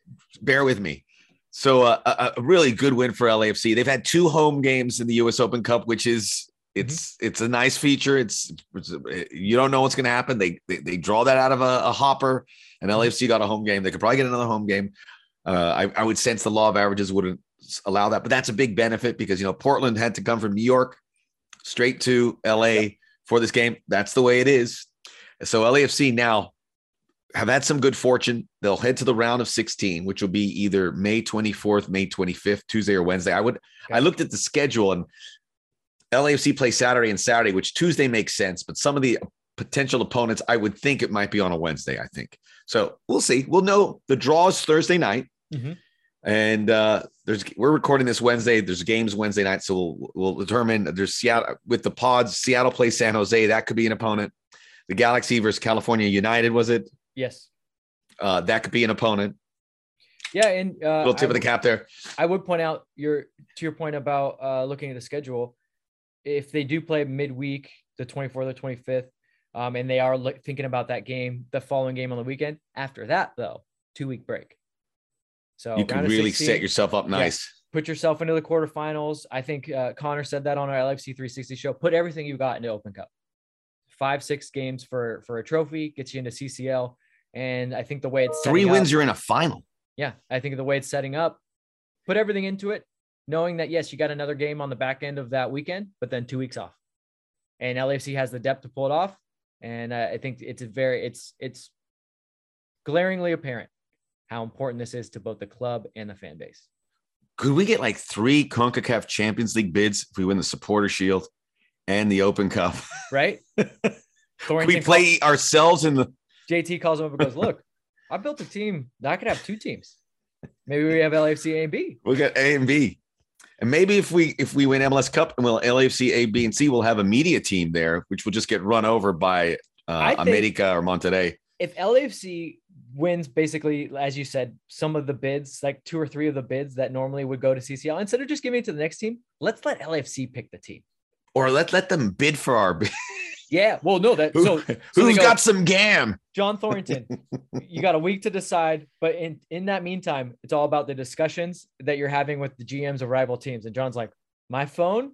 bear with me. So uh, a, a, really good win for LAFC. They've had two home games in the U.S. Open Cup, which is it's mm-hmm. it's a nice feature. It's, it's you don't know what's going to happen. They, they, they draw that out of a, a, hopper, and mm-hmm. LAFC got a home game. They could probably get another home game. Uh, I, I would sense the law of averages wouldn't allow that, but that's a big benefit because you know Portland had to come from New York straight to LA yep. for this game. That's the way it is. So LAFC now have had some good fortune. They'll head to the round of 16, which will be either May 24th, May 25th, Tuesday or Wednesday. I would okay. I looked at the schedule and LAFC plays Saturday and Saturday, which Tuesday makes sense, but some of the potential opponents, I would think it might be on a Wednesday. I think so. We'll see. We'll know. The draw is Thursday night, mm-hmm. and uh, there's we're recording this Wednesday. There's games Wednesday night, so we'll we'll determine. There's Seattle with the Pods. Seattle plays San Jose. That could be an opponent. The Galaxy versus California United was it?
Yes.
Uh, that could be an opponent.
Yeah, and uh,
little tip of the cap there.
I would point out your to your point about uh, looking at the schedule. If they do play midweek, the 24th or 25th, um, and they are look, thinking about that game, the following game on the weekend. After that, though, two week break.
So you can really 16, set yourself up nice.
Yeah, put yourself into the quarterfinals. I think uh, Connor said that on our LFC 360 show. Put everything you got into Open Cup. Five, six games for for a trophy gets you into CCL. And I think the way it's
three wins,
up,
you're in a final.
Yeah, I think the way it's setting up, put everything into it, knowing that yes, you got another game on the back end of that weekend, but then two weeks off. And LAFC has the depth to pull it off and uh, I think it's a very it's it's glaringly apparent how important this is to both the club and the fan base.
Could we get like three CONCACAF Champions League bids if we win the Supporter Shield and the Open Cup? [laughs]
Right.
we play calls, ourselves in the.
JT calls him up and goes, "Look, I built a team that I could have two teams. Maybe we have LAFC A and B.
We got A and B. And maybe if we if we win MLS Cup and we'll LAFC A, B, and C, we'll have a media team there, which will just get run over by uh, America or Monterrey.
If LAFC wins, basically, as you said, some of the bids, like two or three of the bids that normally would go to CCL, instead of just giving it to the next team, let's let LAFC pick the team,
or let let them bid for our. [laughs]
Yeah. Well, no, that Who, so,
so who's go, got some gam?
John Thorrington. [laughs] you got a week to decide, but in in that meantime, it's all about the discussions that you're having with the GMs of rival teams. And John's like, my phone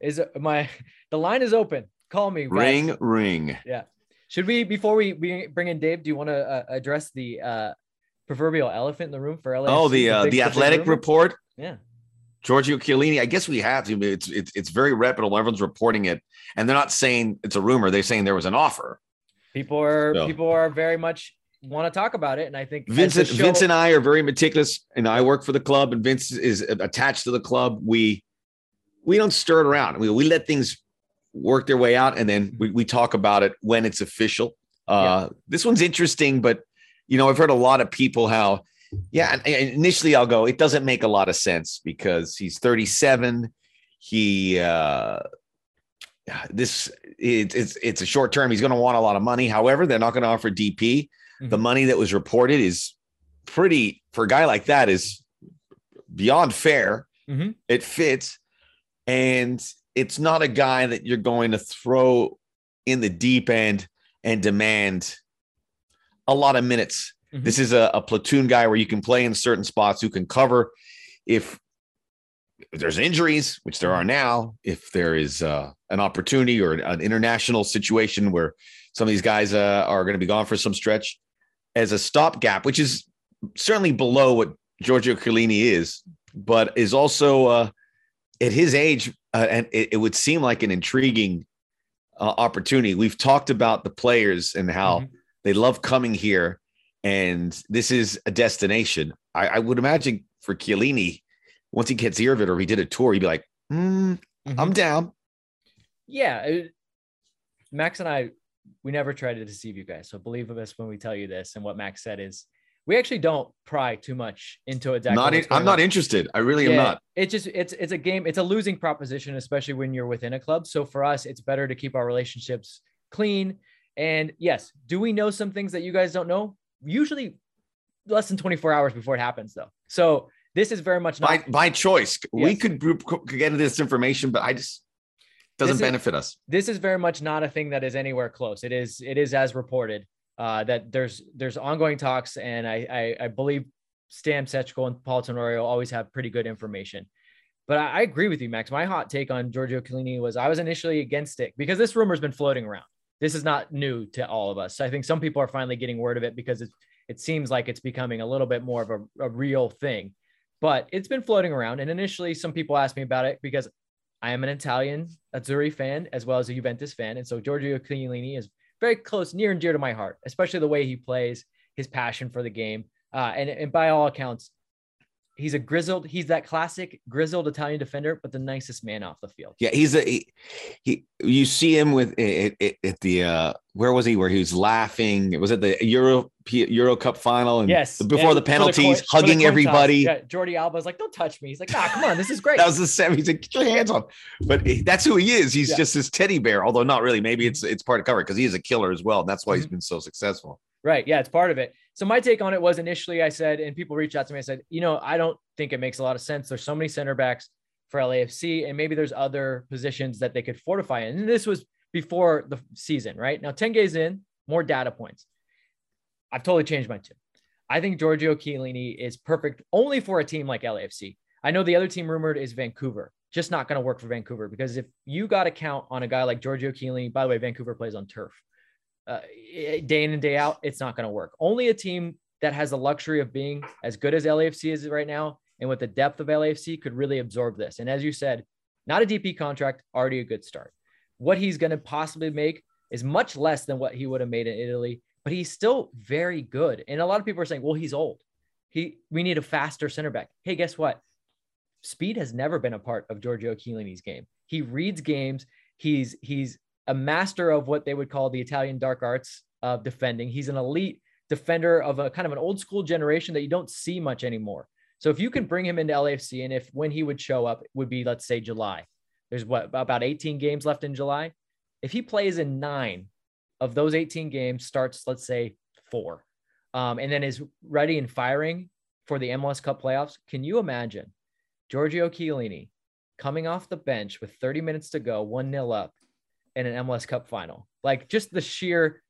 is my the line is open. Call me.
Guys. Ring, ring.
Yeah. Should we before we, we bring in Dave? Do you want to uh, address the uh, proverbial elephant in the room for LA?
Oh, the uh, the, the athletic report.
Yeah.
Giorgio Chiellini, I guess we have to. It's, it's it's very reputable. Everyone's reporting it, and they're not saying it's a rumor. They're saying there was an offer.
People are so. people are very much want to talk about it, and I think
Vincent show- Vince and I are very meticulous. And I work for the club, and Vince is attached to the club. We we don't stir it around. We we let things work their way out, and then we, we talk about it when it's official. Uh, yeah. This one's interesting, but you know, I've heard a lot of people how yeah, initially I'll go. It doesn't make a lot of sense because he's 37. He uh, this it, it's it's a short term. He's going to want a lot of money. However, they're not going to offer DP. Mm-hmm. The money that was reported is pretty for a guy like that is beyond fair. Mm-hmm. It fits, and it's not a guy that you're going to throw in the deep end and demand a lot of minutes Mm-hmm. This is a, a, platoon guy where you can play in certain spots who can cover if, if there's injuries, which there are mm-hmm. now, if there is uh, an opportunity or an international situation where some of these guys uh, are going to be gone for some stretch as a stopgap, which is certainly below what Giorgio Chiellini is, but is also uh, at his age, uh, and it, it, would seem like an intriguing uh, opportunity. We've talked about the players and how mm-hmm. they love coming here and this is a destination. I, I would imagine for Chiellini, once he gets here of it or he did a tour, he'd be like, mm, mm-hmm. I'm down.
Yeah. It, Max and I, we never try to deceive you guys. So believe us when we tell you this. And what Max said is we actually don't pry too much into it.
Not in, I'm not interested. I really yeah, am not.
It's just it's it's a game. It's a losing proposition, especially when you're within a club. So for us, it's better to keep our relationships clean. And yes, do we know some things that you guys don't know? Usually less than 24 hours before it happens though. So this is very much
not by, by choice. Yes. We could, group could get this information, but I just doesn't benefit us.
This is very much not a thing that is anywhere close. It is it is as reported uh, that there's there's ongoing talks, and I I, I believe Sam Stejskal and Paul Tenorio always have pretty good information. But I, I, agree with you, Max. My hot take on Giorgio Chiellini was I was initially against it because this rumor's been floating around this is not new to all of us. I think some people are finally getting word of it because it, it seems like it's becoming a little bit more of a, a real thing. But it's been floating around. And initially, some people asked me about it because I am an Italian Azzurri fan as well as a Juventus fan. And so Giorgio Chiellini is very close, near and dear to my heart, especially the way he plays, his passion for the game. Uh, and, and by all accounts, he's a grizzled, he's that classic grizzled Italian defender, but the nicest man off the field.
Yeah, he's a he. he you see him with it at the uh where was he? Where he was laughing? It was at the Euro Euro Cup final and
yes,
before the penalties, the coin, hugging the everybody.
Yeah, Jordi Alba's like, "Don't touch me." He's like, "Ah, come on, this is great." [laughs]
that was the semi. He's like, "Get your hands off!" But that's who he is. He's yeah. just this teddy bear, although not really. Maybe it's it's part of cover because he is a killer as well, and that's why mm-hmm. he's been so successful.
Right. Yeah, it's part of it. So my take on it was initially I said, and people reached out to me. I said, you know, I don't think it makes a lot of sense. There's so many center backs for LAFC, and maybe there's other positions that they could fortify. And this was before the season, right? Now 10 games in, more data points. I've totally changed my tune. I think Giorgio Chiellini is perfect only for a team like LAFC. I know the other team rumored is Vancouver. Just not going to work for Vancouver because if you got to count on a guy like Giorgio Chiellini, by the way, Vancouver plays on turf uh, day in and day out, it's not going to work. Only a team that has the luxury of being as good as LAFC is right now and with the depth of LAFC could really absorb this. And as you said, not a DP contract, already a good start. What he's going to possibly make is much less than what he would have made in Italy, but he's still very good. And a lot of people are saying, well, he's old. He we need a faster center back. Hey, guess what? Speed has never been a part of Giorgio Chiellini's game. He reads games. He's he's a master of what they would call the Italian dark arts of defending. He's an elite defender of a kind of an old school generation that you don't see much anymore. So if you can bring him into LAFC and if when he would show up would be let's say July. There's what about 18 games left in July. If he plays in 9 of those 18 games starts let's say 4 um, and then is ready and firing for the MLS Cup playoffs, can you imagine Giorgio Chiellini coming off the bench with 30 minutes to go, 1-0 up in an MLS Cup final. Like just the sheer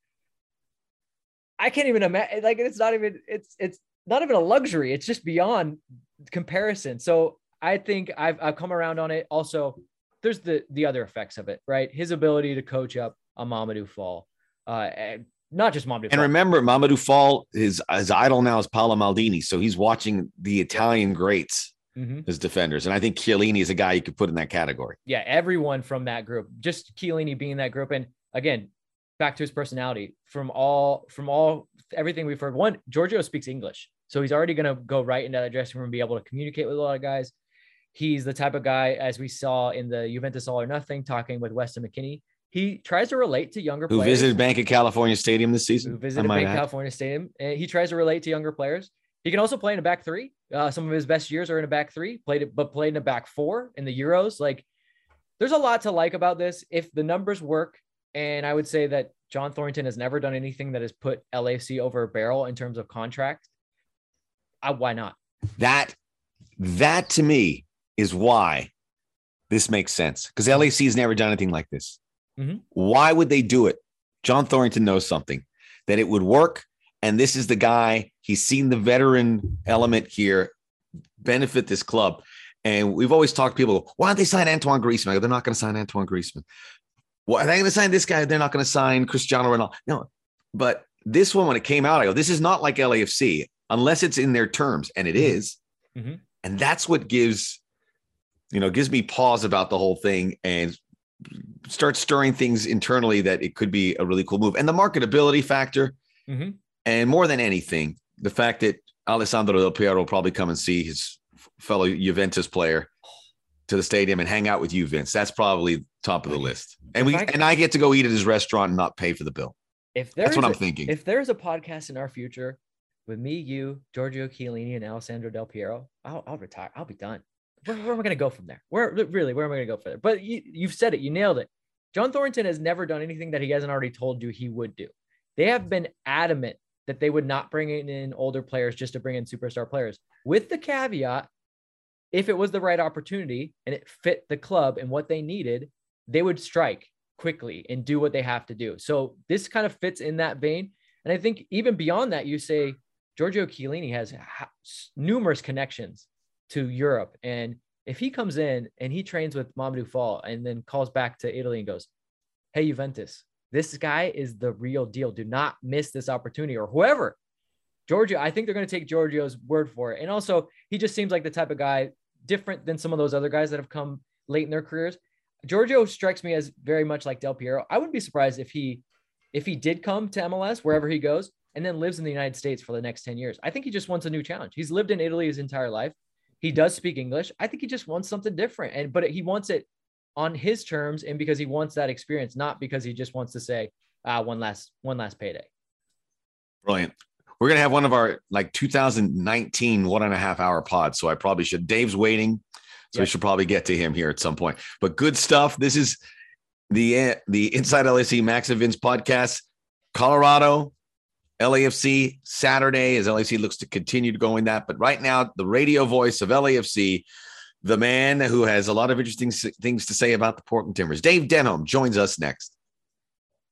I can't even imagine like it's not even it's it's not even a luxury. It's just beyond comparison. So I think I've I've come around on it. Also, there's the the other effects of it, right? His ability to coach up a Mamadou Fall. Uh and not just Mamadou.
And Fall. remember, Mamadou Fall, his his idol now is Paolo Maldini. So he's watching the Italian greats mm-hmm. as defenders. And I think Chiellini is a guy you could put in that category.
Yeah, everyone from that group, just Chiellini being that group. And again, back to his personality from all from all everything we've heard. One, Giorgio speaks English. So he's already going to go right into that dressing room and be able to communicate with a lot of guys. He's the type of guy, as we saw in the Juventus All or Nothing, talking with Weston McKennie. He tries to relate to younger
who
players.
visited Bank of California Stadium this season.
Who visited Bank of California Stadium. And he tries to relate to younger players. He can also play in a back three. Uh, some of his best years are in a back three. Played it, but played in a back four in the Euros. Like, there's a lot to like about this. If the numbers work, and I would say that John Thorrington has never done anything that has put LAC over a barrel in terms of contract. Uh, why not?
That that to me is why this makes sense because LAC has never done anything like this. Mm-hmm. Why would they do it? John Thorrington knows something that it would work and this is the guy, he's seen the veteran element here benefit this club. And we've always talked to people, why don't they sign Antoine Griezmann? Go, They're not going to sign Antoine Griezmann. Why are they going to sign this guy? They're not going to sign Cristiano Ronaldo. No, but this one, when it came out, I go, this is not like LAFC unless it's in their terms. And it is. mm-hmm. Mm-hmm. And that's what gives, you know, gives me pause about the whole thing and start stirring things internally that it could be a really cool move. And the marketability factor, mm-hmm. And more than anything, the fact that Alessandro Del Piero will probably come and see his fellow Juventus player to the stadium and hang out with you, Vince. That's probably top of the list. And we I, and I get to go eat at his restaurant and not pay for the bill.
If
that's what
i
I'm thinking.
If there's a podcast in our future with me, you, Giorgio Chiellini, and Alessandro Del Piero, I'll, I'll retire. I'll be done. Where, where am I going to go from there? Where really? Where am I going to go from there? But you, you've said it. You nailed it. John Thorrington has never done anything that he hasn't already told you he would do. They have mm. been adamant that they would not bring in older players just to bring in superstar players, with the caveat if it was the right opportunity and it fit the club and what they needed, they would strike quickly and do what they have to do. So this kind of fits in that vein. And I think even beyond that, you say Giorgio Chiellini has numerous connections to Europe. And if he comes in and he trains with Mamadou Fall and then calls back to Italy and goes, Hey, Juventus, this guy is the real deal. Do not miss this opportunity or whoever. Giorgio, I think they're going to take Giorgio's word for it. And also, he just seems like the type of guy different than some of those other guys that have come late in their careers. Giorgio strikes me as very much like Del Piero. I wouldn't be surprised if he if he did come to MLS, wherever he goes, and then lives in the United States for the next 10 years, I think he just wants a new challenge. He's lived in Italy his entire life. He does speak English. I think he just wants something different. And but he wants it on his terms and because he wants that experience, not because he just wants to say, ah, one last, one last payday.
Brilliant. We're gonna have one of our like 2019 one and a half hour pods. So I probably should. Dave's waiting. So we should probably get to him here at some point. But good stuff. This is the the Inside LAFC Max and Vince podcast. Colorado, LAFC Saturday as LAFC looks to continue to go in that. But right now, the radio voice of LAFC, the man who has a lot of interesting things to say about the Portland Timbers, Dave Denholm, joins us next.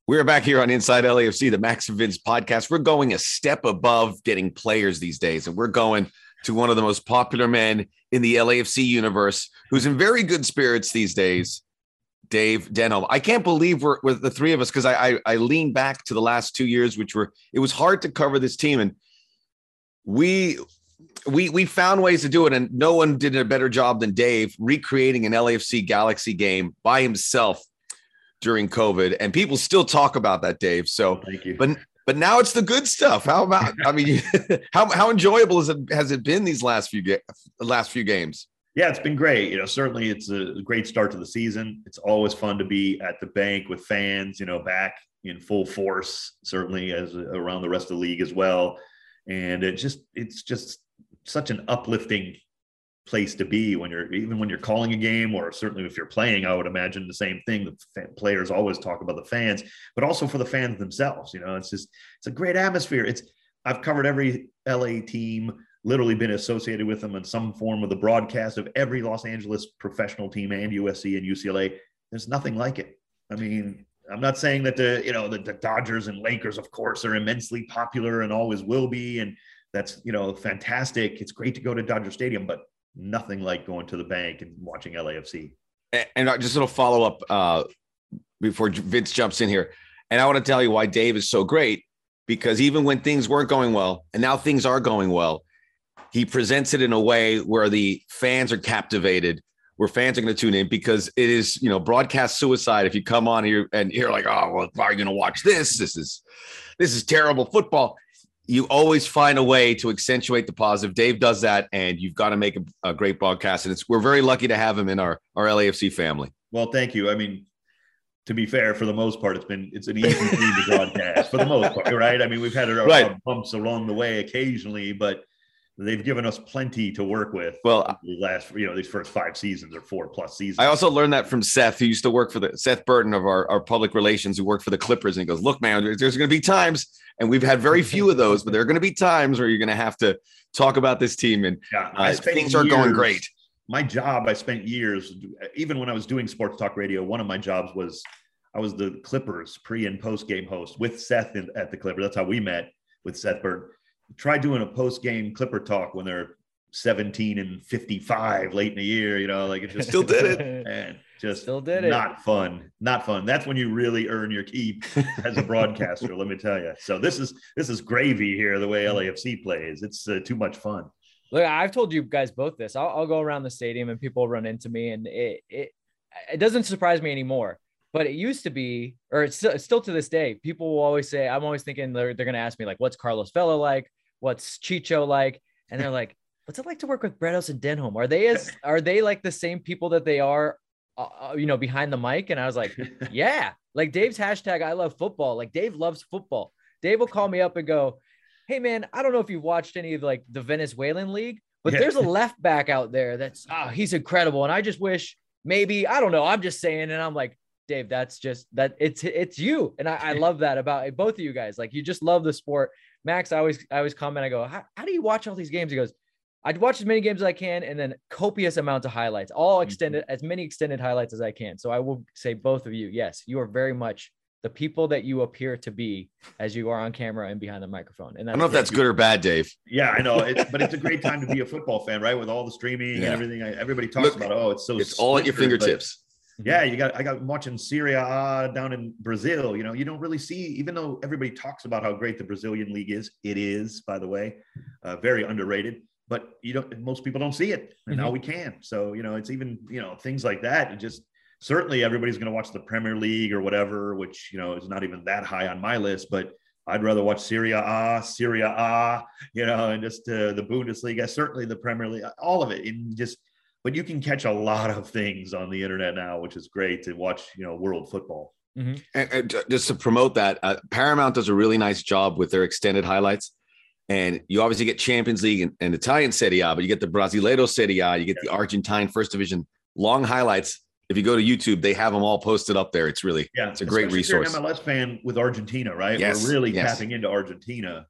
We're back here on Inside LAFC, the Max and Vince podcast. We're going a step above getting players these days, and we're going to one of the most popular men in the LAFC universe who's in very good spirits these days. Dave Denholm. I can't believe we're with the three of us because I, I I lean back to the last two years, which were it was hard to cover this team, and we we we found ways to do it, and no one did a better job than Dave recreating an LAFC Galaxy game by himself during COVID, and people still talk about that, Dave. So
thank you.
But but now it's the good stuff. How about? I mean, [laughs] how how enjoyable has it has it been these last few ga- last few games?
Yeah, it's been great. You know, certainly it's a great start to the season. It's always fun to be at the bank with fans. You know, back in full force. Certainly as around the rest of the league as well. And it just it's just such an uplifting place to be when you're even when you're calling a game or certainly if you're playing i would imagine the same thing. The players always talk about the fans but also for the fans themselves you know it's just it's a great atmosphere. It's i've covered every la team literally been associated with them in some form of the broadcast of every los angeles professional team and usc and ucla there's nothing like it. I mean i'm not saying that the you know the, the dodgers and lakers of course are immensely popular and always will be and that's you know fantastic it's great to go to dodger stadium but nothing like going to the bank and watching LAFC.
And, just a little follow up uh, before Vince jumps in here. And I want to tell you why Dave is so great because even when things weren't going well, and now things are going well, he presents it in a way where the fans are captivated, where fans are going to tune in because it is, you know, broadcast suicide. If you come on here and you're like, oh, well, are you going to watch this? This is, this is terrible football you always find a way to accentuate the positive. Dave does that, and you've got to make a, a, great broadcast. And it's we're very lucky to have him in our our LAFC family.
Well, thank you. I mean, to be fair, for the most part, it's been it's an easy team to broadcast for the most part, right? I mean, we've had our, right. our bumps along the way occasionally, but they've given us plenty to work with.
Well,
the last you know these first five seasons or four plus seasons.
I also learned that from Seth, who used to work for the Seth Burton of our, our public relations, who worked for the Clippers, and he goes, "Look, man, there's, going to be times, and we've had very few of those, but there are going to be times where you're going to have to talk about this team, and yeah, uh, things are going great."
My job, I spent years, even when I was doing sports talk radio. One of my jobs was I was the Clippers pre and post game host with Seth in, at the Clippers. That's how we met with Seth Burton try doing a post game Clipper talk when they're 17 and 55 late in the year, you know, like it just
still did it [laughs]
and just still did it. Not fun. Not fun. That's when you really earn your keep as a [laughs] broadcaster, let me tell you. So this is this is gravy here the way LAFC plays. It's uh, too much fun.
Look, I've told you guys both this. I'll, I'll go around the stadium and people run into me and it it it doesn't surprise me anymore but it used to be, or it's still, it's still to this day, people will always say, I'm always thinking they're, they're going to ask me, like, what's Carlos Vela like? What's Chicho like? And they're like, [laughs] what's it like to work with Bretos and Denholm? Are they as, [laughs] are they like the same people that they are, uh, uh you know, behind the mic? And I was like, [laughs] yeah, like Dave's hashtag, I love football. Like Dave loves football. Dave will call me up and go, Hey man, I don't know if you've watched any of like the Venezuelan league, but yeah. there's a left back out there that's, oh, he's incredible. And I just wish maybe, I don't know, I'm just saying. And I'm like, Dave, that's just that it's it's you. And I, I love that about both of you guys. Like you just love the sport. Max, I always I always comment, I go, how, how do you watch all these games? He goes, I'd watch as many games as I can and then copious amounts of highlights, all mm-hmm. extended, mm-hmm. as many extended highlights as I can. So I will say both of you, yes, you are very much the people that you appear to be as you are on camera and behind the microphone. And
I don't know if that's good or bad, Dave.
Yeah, I know, it, but it's a great [laughs] time to be a football fan, right? With all the streaming yeah. and everything, everybody talks Look, about. Oh, it's so.
It's all at your fingertips.
Yeah, you got I got watching Serie A down in Brazil. You know, you don't really see, even though everybody talks about how great the Brazilian league is. It is, by the way, uh, very underrated. But you don't. Most people don't see it, and mm-hmm. now we can. So you know, it's even you know things like that. It just certainly everybody's going to watch the Premier League or whatever, which you know is not even that high on my list, but I'd rather watch Syria ah, Syria ah, you know, and just uh, the Bundesliga, certainly the Premier League, all of it, and just. But you can catch a lot of things on the internet now, which is great to watch. You know, world football.
Mm-hmm. And, and, just to promote that, uh, Paramount does a really nice job with their extended highlights. And you obviously get Champions League and, and Italian Serie A, but you get the Brasileiro Serie A, you get yeah. the Argentine First Division long highlights. If you go to YouTube, they have them all posted up there. It's really, yeah, it's a great resource.
MLS fan with Argentina, right? Yes. We're really yes. tapping into Argentina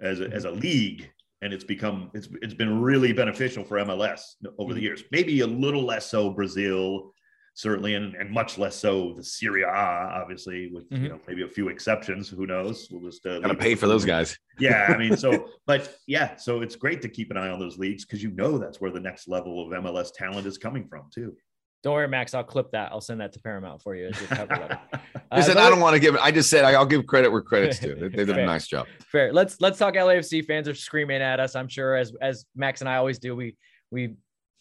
as a, as a league, and it's become it's it's been really beneficial for MLS over the mm-hmm. years. Maybe a little less so Brazil certainly, and, and much less so the Serie A, obviously, with mm-hmm. you know maybe a few exceptions. Who knows? We'll just uh,
gotta pay for those guys. [laughs]
Yeah, I mean, so [laughs] but yeah, so it's great to keep an eye on those leagues because you know that's where the next level of MLS talent is coming from too.
Don't worry, Max. I'll clip that. I'll send that to Paramount for you as your cover letter. [laughs]
Uh, said, I don't want to give it. I just said I'll give credit where credit's due. They, they did a nice job.
Fair. Let's let's talk LAFC. Fans are screaming at us. I'm sure as as Max and I always do. We we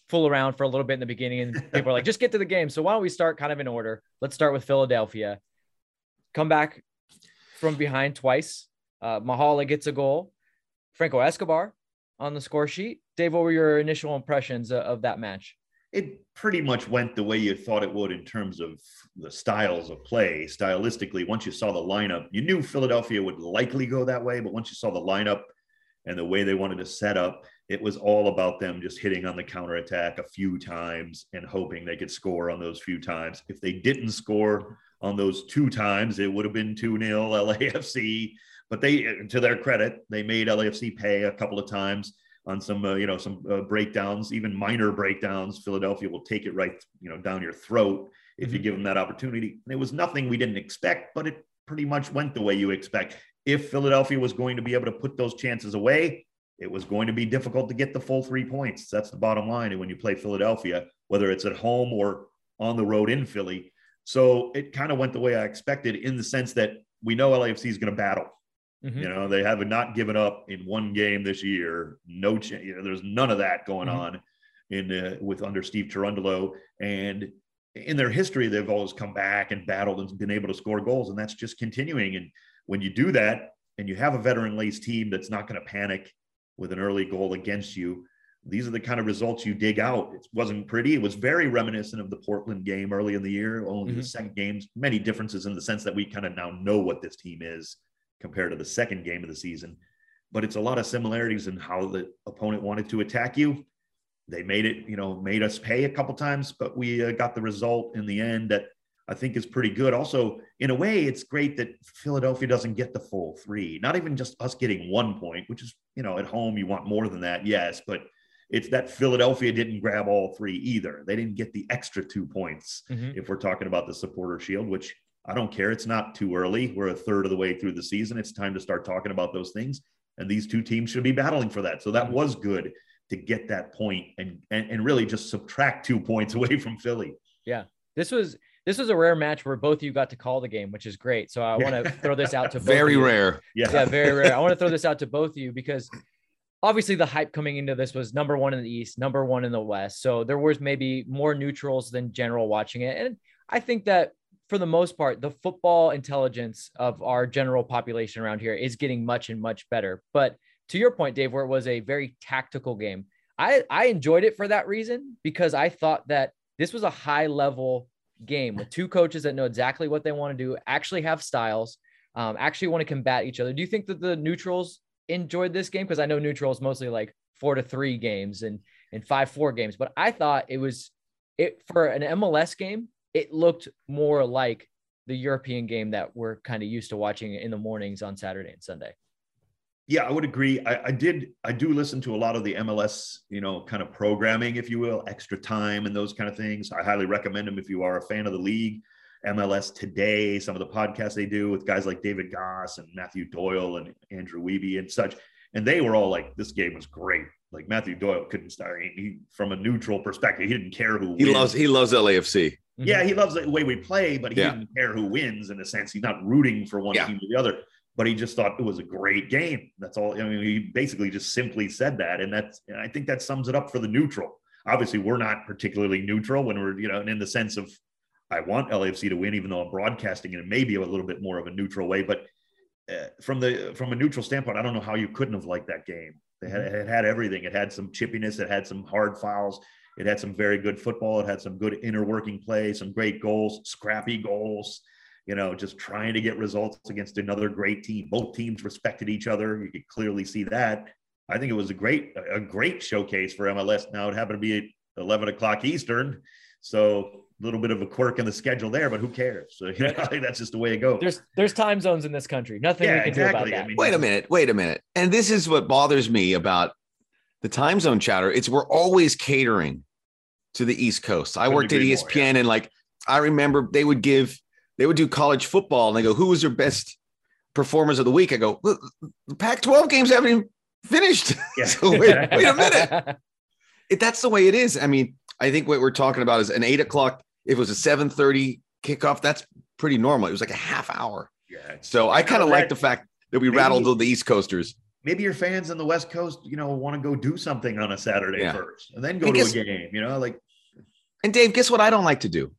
fool around for a little bit in the beginning and people are like, just get to the game. So why don't we start kind of in order? Let's start with Philadelphia. Come back from behind twice. Uh, Mahala gets a goal. Franco Escobar on the score sheet. Dave, what were your initial impressions of that match?
It pretty much went the way you thought it would in terms of the styles of play. Stylistically, once you saw the lineup, you knew Philadelphia would likely go that way. But once you saw the lineup and the way they wanted to set up, it was all about them just hitting on the counterattack a few times and hoping they could score on those few times. If they didn't score on those two times, it would have been 2 0 LAFC. [laughs] But they, to their credit, they made LAFC pay a couple of times on some, uh, you know, some uh, breakdowns, even minor breakdowns. Philadelphia will take it right, you know, down your throat if mm-hmm. you give them that opportunity. And it was nothing we didn't expect, but it pretty much went the way you expect. If Philadelphia was going to be able to put those chances away, it was going to be difficult to get the full three points. That's the bottom line. And when you play Philadelphia, whether it's at home or on the road in Philly. So it kind of went the way I expected in the sense that we know LAFC is going to battle. Mm-hmm. You know, they have not given up in one game this year. No, ch- you know, there's none of that going mm-hmm. on in uh, with under Steve Cherundolo. And in their history, they've always come back and battled and been able to score goals, and that's just continuing. And when you do that, and you have a veteran laced team that's not going to panic with an early goal against you. These are the kind of results you dig out. It wasn't pretty. It was very reminiscent of the Portland game early in the year, only mm-hmm. the second games, many differences in the sense that we kind of now know what this team is compared to the second game of the season. But it's a lot of similarities in how the opponent wanted to attack you. They made it, you know, made us pay a couple times, but we uh, got the result in the end that I think is pretty good. Also, in a way, it's great that Philadelphia doesn't get the full three. Not even just us getting one point, which is, you know, at home you want more than that, yes, but it's that Philadelphia didn't grab all three either. They didn't get the extra two points. Mm-hmm. If we're talking about the supporter shield, which I don't care. It's not too early. We're a third of the way through the season. It's time to start talking about those things. And these two teams should be battling for that. So that mm-hmm. was good to get that point and, and and really just subtract two [laughs] points away from Philly.
Yeah. This was this was a rare match where both of you got to call the game, which is great. So I want to [laughs] throw this out to
very rare.
Yeah. yeah, very rare. I want to throw [laughs] this out to both of you because obviously the hype coming into this was number one in the East, number one in the West. So there was maybe more neutrals than general watching it. And I think that for the most part, the football intelligence of our general population around here is getting much and much better. But to your point, Dave, where it was a very tactical game, I, I enjoyed it for that reason because I thought that this was a high level game with two coaches that know exactly what they want to do, actually have styles, um, actually want to combat each other. Do you think that the neutrals enjoyed this game? Because I know neutrals mostly like four to three games and and five four games, but I thought it was it for an MLS game. It looked more like the European game that we're kind of used to watching in the mornings on Saturday and Sunday.
Yeah, I would agree. I, I, did. I do listen to a lot of the MLS, you know, kind of programming, if you will, extra time and those kind of things. I highly recommend them if you are a fan of the league. MLS Today, some of the podcasts they do with guys like David Gass and Matthew Doyle and Andrew Wiebe and such. And they were all like, "This game was great." Like Matthew Doyle couldn't start. He, from a neutral perspective, he didn't care who.
He wins. loves. He loves LAFC. Mm-hmm.
Yeah, he loves the way we play, but he yeah. didn't care who wins. In a sense, he's not rooting for one yeah. team or the other but he just thought it was a great game. That's all. I mean, he basically just simply said that, and that's. And I think that sums it up for the neutral. Obviously, we're not particularly neutral when we're, you know, and in the sense of I want LAFC to win, even though I'm broadcasting it maybe a little bit more of a neutral way. But Uh, from the from a neutral standpoint, I don't know how you couldn't have liked that game. It had, mm-hmm. it had everything. It had some chippiness. It had some hard fouls. It had some very good football. It had some good inner working play, some great goals, scrappy goals. You know, just trying to get results against another great team. Both teams respected each other. You could clearly see that. I think it was a great a great showcase for MLS. Now it happened to be at 11 o'clock Eastern, so little bit of a quirk in the schedule there, but who cares? So [laughs] you know, I think that's just the way it goes.
There's there's time zones in this country. Nothing
Yeah,
we can
exactly.
do about
I
that.
mean,
Wait a minute. Wait a minute. And this is what bothers me about the time zone chatter. It's we're always catering to the East Coast. I worked at E
agree more,
ESPN and like I remember they would give they would do college football and they go, who was your best performers of the week? I go, "Well, the Pac-12 games haven't even finished. [laughs]
Yeah.
So wait, wait a minute. [laughs] It, that's the way it is. I mean, I think what we're talking about is an eight o'clock. If it was a seven thirty kickoff, that's pretty normal. It was like a half hour.
yeah.
So I kind of like the fact that we
maybe-
rattled the East Coasters.
maybe your fans in the West Coast, you know, want to go do something on a Saturday
Yeah.
first and then go
I
to
guess-
a game, you know, like,
And Dave, guess what? I don't like to do.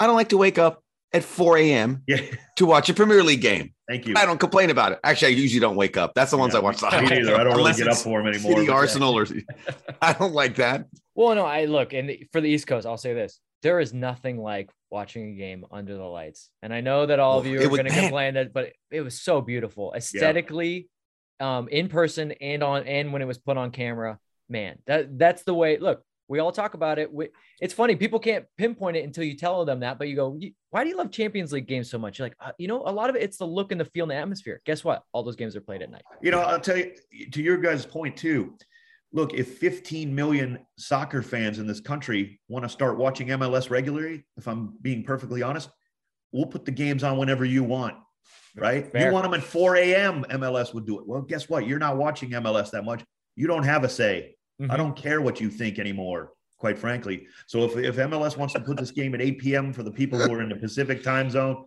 I don't like to wake up at 4 a.m.
yeah,
to watch a Premier League game.
thank you.
I don't complain about it. Actually, I usually don't wake up. That's the ones
Yeah,
I watch. The
Me
highlights.
neither. I don't really get up for them anymore.
City. Arsenal or [laughs] I don't like that.
Well, no, I look and for the East Coast, I'll say this: there is nothing like watching a game under the lights. And I know that all of you
it
are going to complain that, but it was so beautiful aesthetically, um, in person and on and when it was put on camera. Man, that that's the way. Look, we all talk about it. We, it's funny people can't pinpoint it until you tell them that. But you go, why do you love Champions League games so much? You're like, uh, you know, a lot of it, it's the look and the feel and the atmosphere. Guess what? All those games are played at night.
You know, I'll tell you to your guys' point too. Look, if 15 million soccer fans in this country want to start watching MLS regularly, if I'm being perfectly honest, we'll put the games on whenever you want. Right?
Fair.
You want them at 4 a.m. MLS would do it. Well, guess what? You're not watching MLS that much. You don't have a say.
Mm-hmm.
I don't care what you think anymore, quite frankly. So if, if MLS wants to put this game at 8 p.m. for the people who are in the Pacific time zone,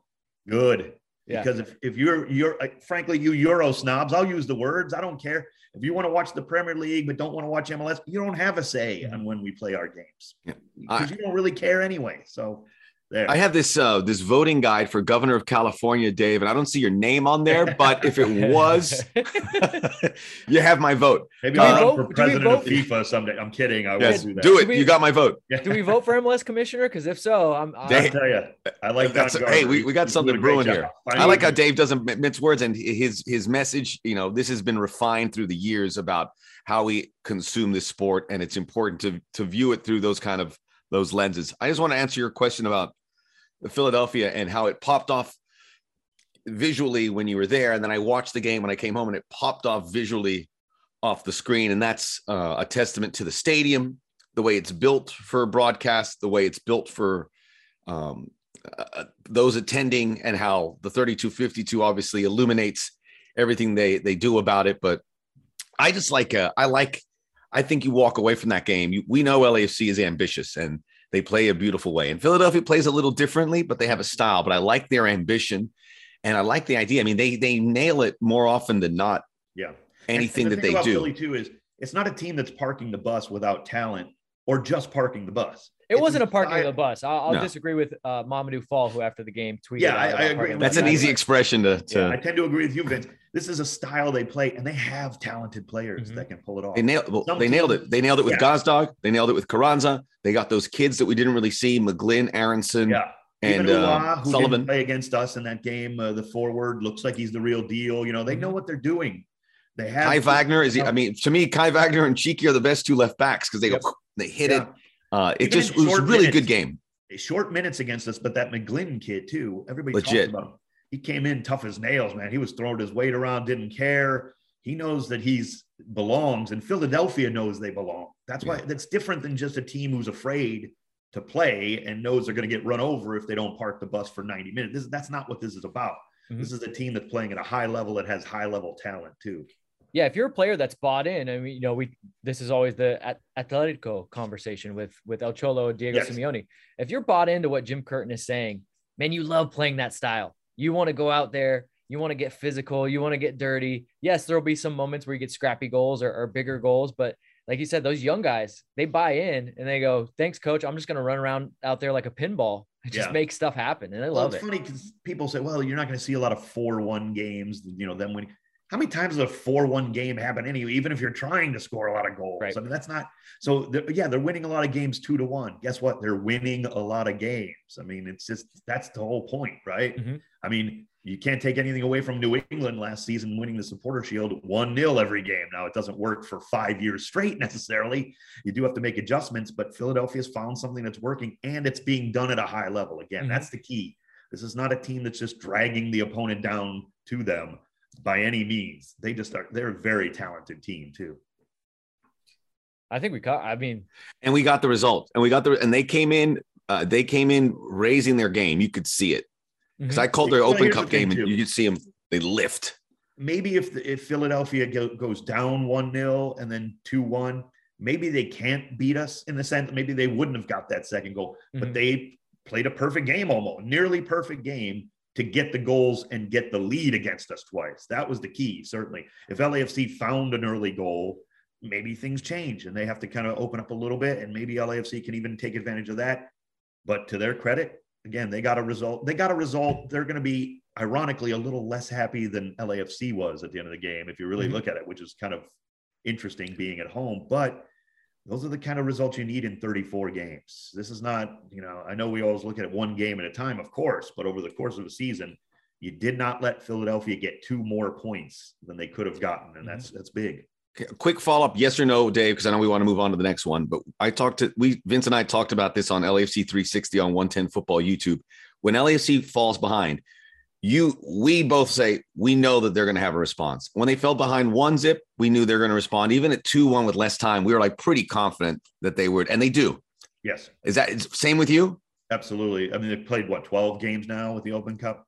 good.
Yeah.
Because if, if you're you're uh, frankly you Euro snobs, I'll use the words. I don't care. If you want to watch the Premier League but don't want to watch MLS, you don't have a say on when we play our games.
Yeah.
Because you don't really care anyway. So there.
I have this uh, this voting guide for governor of California, Dave, and I don't see your name on there. But if it was, [laughs] you have my vote.
Maybe
we
I'll run
vote-
for president of? FIFA someday. I'm kidding. I
Yes,
will do that.
do it.
We-
You got my vote.
Do we vote for MLS commissioner? Because if so, I'm. I'm
They-
I'll tell you, I like
That's-
Don
hey, we- we got
He's
something
doing a great
brewing
job.
here. I like how Dave doesn't mince words, and his his message. You know, this has been refined through the years about how we consume this sport, and it's important to to view it through those kind of those lenses. I just want to answer your question about the Philadelphia and how it popped off visually when you were there, and then I watched the game when I came home, and it popped off visually off the screen, and that's uh, a testament to the stadium, the way it's built for broadcast, the way it's built for um, uh, those attending and how the 3252 obviously illuminates everything they they do about it. But i just like uh, i like i think you walk away from that game. You, we know lafc is ambitious and they play a beautiful way. And philadelphia plays a little differently but they have a style but i like their ambition. And i like the idea. I mean they they nail it more often than not.
Yeah.
anything
the
that they
about
do.
Philly too is it's not a team that's parking the bus without talent or just parking the bus.
It
It's
wasn't a parking of the bus. I'll, I'll
No.
disagree with uh, Mamadou Fall, who after the game tweeted.
Yeah, I- I agree
parking
with
the
that's an easy expression to, to
Yeah, I tend to agree with you, Vince. This is a style they play, and they have talented players
Mhm.
that can pull it off.
They nailed. Well,
Some
they nailed it. They nailed it with
Yeah.
Gazdag. They nailed it with Carranza. They got those kids that we didn't really see: McGlynn, Aronson,
yeah,
and
Even
uh,
who
Sullivan.
didn't play against us in that game. Uh, the forward looks like he's the real deal. You know, they know what they're doing. They have
Kai Wagner is. He, I mean, to me, Kai Wagner and Cheeky are the best two left backs because they
Yep.
go, they hit
Yeah.
it. Uh, it
Even
just it was a really
minutes.
good game.
short minutes against us, but that McGlynn kid too. Everybody
Legit.
talks about him. He came in tough as nails, man. He was throwing his weight around, didn't care. He knows that he's belongs, and Philadelphia knows they belong. That's why that's different than just a team who's afraid to play and knows they're going to get run over if they don't park the bus for 90 minutes. This, that's not what this is about.
Mhm.
This is a team that's playing at a high level that has high level talent too.
Yeah, if you're a player that's bought in, I mean, you know, we this is always the at- Atletico conversation with with El Cholo Diego
Yes.
Simeone. If you're bought into what Jim Curtin is saying, man, you love playing that style. You want to go out there, you want to get physical, you want to get dirty. Yes, there'll be some moments where you get scrappy goals or, or bigger goals, but like you said, those young guys, they buy in and they go, thanks, coach. I'm just going to run around out there like a pinball [laughs] and just
Yeah.
make stuff happen. And I
Well,
love
it's
it.
funny because people say, well, you're not going to see a lot of 4 1 games, you know, them winning. How many times does a 4 1 game happen anyway, even if you're trying to score a lot of goals?
Right.
I mean, that's not so. they're- Yeah, they're winning a lot of games two to one. Guess what? They're winning a lot of games. I mean, it's just that's the whole point, right?
Mhm.
I mean, you can't take anything away from New England last season winning the supporter shield 1 0 every game. Now, it doesn't work for five years straight [laughs] necessarily. You do have to make adjustments, but Philadelphia's found something that's working and it's being done at a high level. Again,
Mhm.
that's the key. This is not a team that's just dragging the opponent down to them by any means. They just are, they're a very talented team, too.
I think we caught, I mean,
and we got the result. And we got the and they came in uh, they came in raising their game. You could see it. Because i called their
Well,
open cup
the thing,
game and you could see them they lift.
Maybe if the, if Philadelphia go, goes down one 0 and then two one, maybe they can't beat us in the sense maybe they wouldn't have got that second goal, but
Mhm.
they played a perfect game, almost nearly perfect game to get the goals and get the lead against us twice. That was the key, certainly. If LAFC found an early goal, maybe things change and they have to kind of open up a little bit, and maybe LAFC can even take advantage of that. But to their credit, again, they got a result. They got a result. They're going to be, ironically, a little less happy than LAFC was at the end of the game, if you really
Mhm.
look at it, which is kind of interesting being at home. But those are the kind of results you need in 34 games. This is not, you know, I know we always look at it one game at a time, of course, but over the course of a season, you did not let Philadelphia get two more points than they could have gotten, and that's mm-hmm. that's big.
Okay, quick follow-up yes or no dave because i know we want to move on to the next one but i talked to we vince and i talked about this on lafc 360 on 110 football youtube when lafc falls behind you we both say we know that they're going to have a response when they fell behind one zip we knew they're going to respond even at 2-1 with less time we were like pretty confident that they would and they do
Yes,
is that is- same with you
absolutely. I mean, they've played what 12 games now with the Open Cup.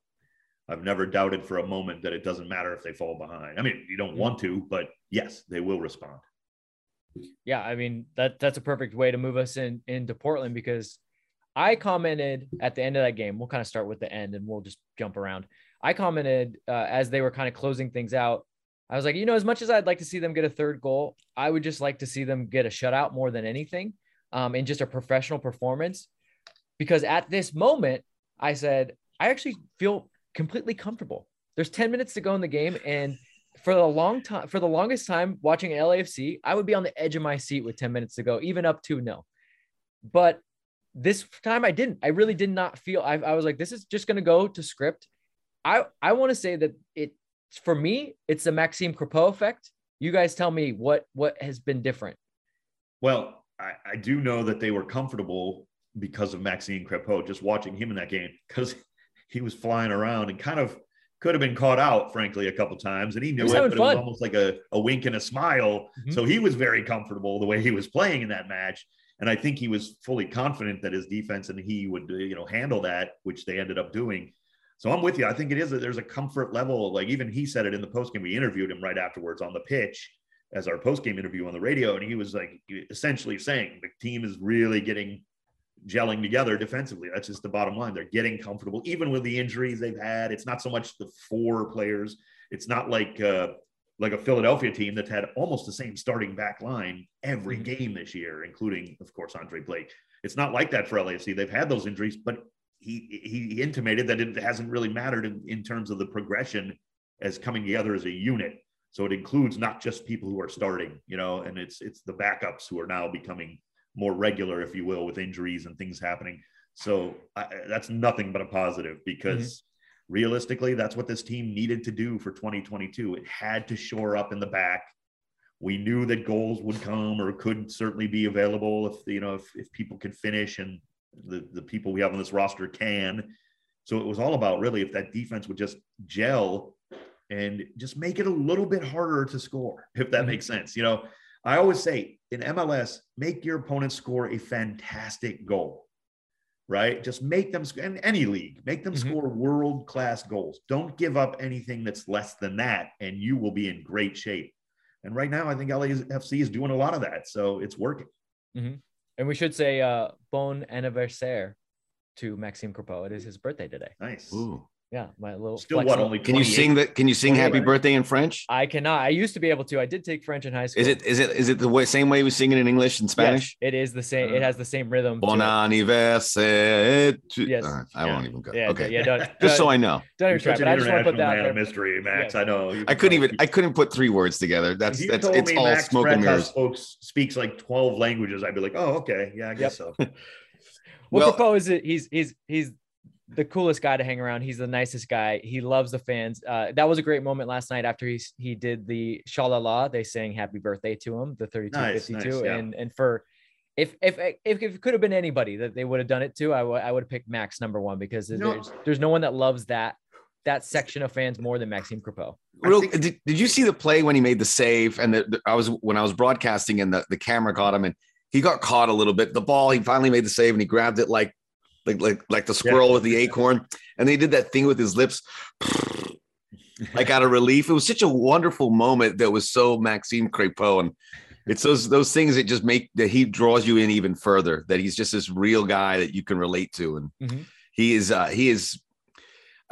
I've never doubted for a moment that it doesn't matter if they fall behind. I mean, you don't want to, but yes, they will respond.
yeah, I mean that that's a perfect way to move us in into Portland because I commented at the end of that game. We'll kind of start with the end and we'll just jump around. I commented uh, as they were kind of closing things out. I was like, you know, as much as I'd like to see them get a third goal, I would just like to see them get a shutout more than anything, um, in just a professional performance. Because at this moment, I said I actually feel completely comfortable. There's 10 minutes to go in the game, and for the long time, for the longest time watching LAFC, I would be on the edge of my seat with 10 minutes to go, even up 2 0. But this time I didn't. I really did not feel I, I was like, this is just gonna go to script. I I want to say that it for me, it's the Maxime Crepeau effect. You guys tell me what what has been different.
Well, I, I do know that they were comfortable because of Maxime Crepeau, just watching him in that game, because he was flying around and kind of could have been caught out, frankly, a couple times. And he knew
was
it, but it was almost like a, a wink and a smile.
Mhm.
So he was very comfortable the way he was playing in that match. And I think he was fully confident that his defense and he would, uh, you know, handle that, which they ended up doing. So I'm with you. I think it is that there's a comfort level. Like even he said it in the post game. We interviewed him right afterwards on the pitch as our post game interview on the radio, and he was like essentially saying the team is really getting gelling together defensively. That's just the bottom line. They're getting comfortable, even with the injuries they've had. It's not so much the four players. It's not like uh, like a Philadelphia team that's had almost the same starting back line every
Mhm.
game this year, including, of course, Andre Blake. It's not like that for LAFC. They've had those injuries, but he he intimated that it hasn't really mattered in, in terms of the progression as coming together as a unit. So it includes not just people who are starting, you know, and it's it's the backups who are now becoming more regular, if you will, with injuries and things happening. So I, that's nothing but a positive because realistically, that's what this team needed to do for 2022. It had to shore up in the back. We knew that goals would come or could certainly be available if you know if, if people could finish and the, the people we have on this roster can. So it was all about really if that defense would just gel and just make it a little bit harder to score, [laughs] if that
Mhm.
makes sense. You know, I always say in MLS, make your opponent score a fantastic goal, right? Just make them, in any league, make them
Mhm.
score world class goals. Don't give up anything that's less than that, and you will be in great shape. And right now, I think LAFC is doing a lot of that. So it's working.
And we should say uh bon anniversaire to Maxime Crepeau. It is his birthday today.
Nice.
Ooh.
Yeah, my little
Still, what only
Can you sing that? Can you sing "Happy. Birthday" in French?
I cannot. I used to be able to. I did take French in high school.
Is it is it is it is it the way, same way we sing it in English and Spanish?
Yes, it is the same. It
Uh,
has the same rhythm. to
Bon anniversaire. to-
Yes.
All right, I
Yeah.
won't even go.
Yeah,
okay.
yeah. Don't, [laughs]
Just so
don't,
I know.
don't even try.
such
But
an
I just want to put that
man
out
of
there.
mystery, Max.
Yes.
I know.
I couldn't even I couldn't put three words together. That's
If you
that's
told
it's
me
all
Max
smoke and
Bretas
mirrors.
Folks speaks like twelve languages. I'd be like, oh, okay, yeah, I guess so.
Well,
Well-
Capo is it he's he's he's the coolest guy to hang around. He's the nicest guy. He loves the fans. Uh, that was a great moment last night after he he did the shalala. They sang happy birthday to him, the 3252.
Nice, nice, yeah.
And and for if if if, if it could have been anybody that they would have done it to, I would I would have picked Max number one because
You know-
there's there's no one that loves that that section of fans more than Maxime Crepeau.
I
Real,
think-
did, did you see the play when he made the save and the, the- I was when I was broadcasting and the, the camera caught him and he got caught a little bit. The ball, he finally made the save and he grabbed it like like like like the squirrel with the acorn. And they did that thing with his lips, [laughs] like out of relief. It was such a wonderful moment that was so Maxime Crepeau. And it's those those things that just make that he draws you in even further, that he's just this real guy that you can relate to. And
Mhm.
he is uh he is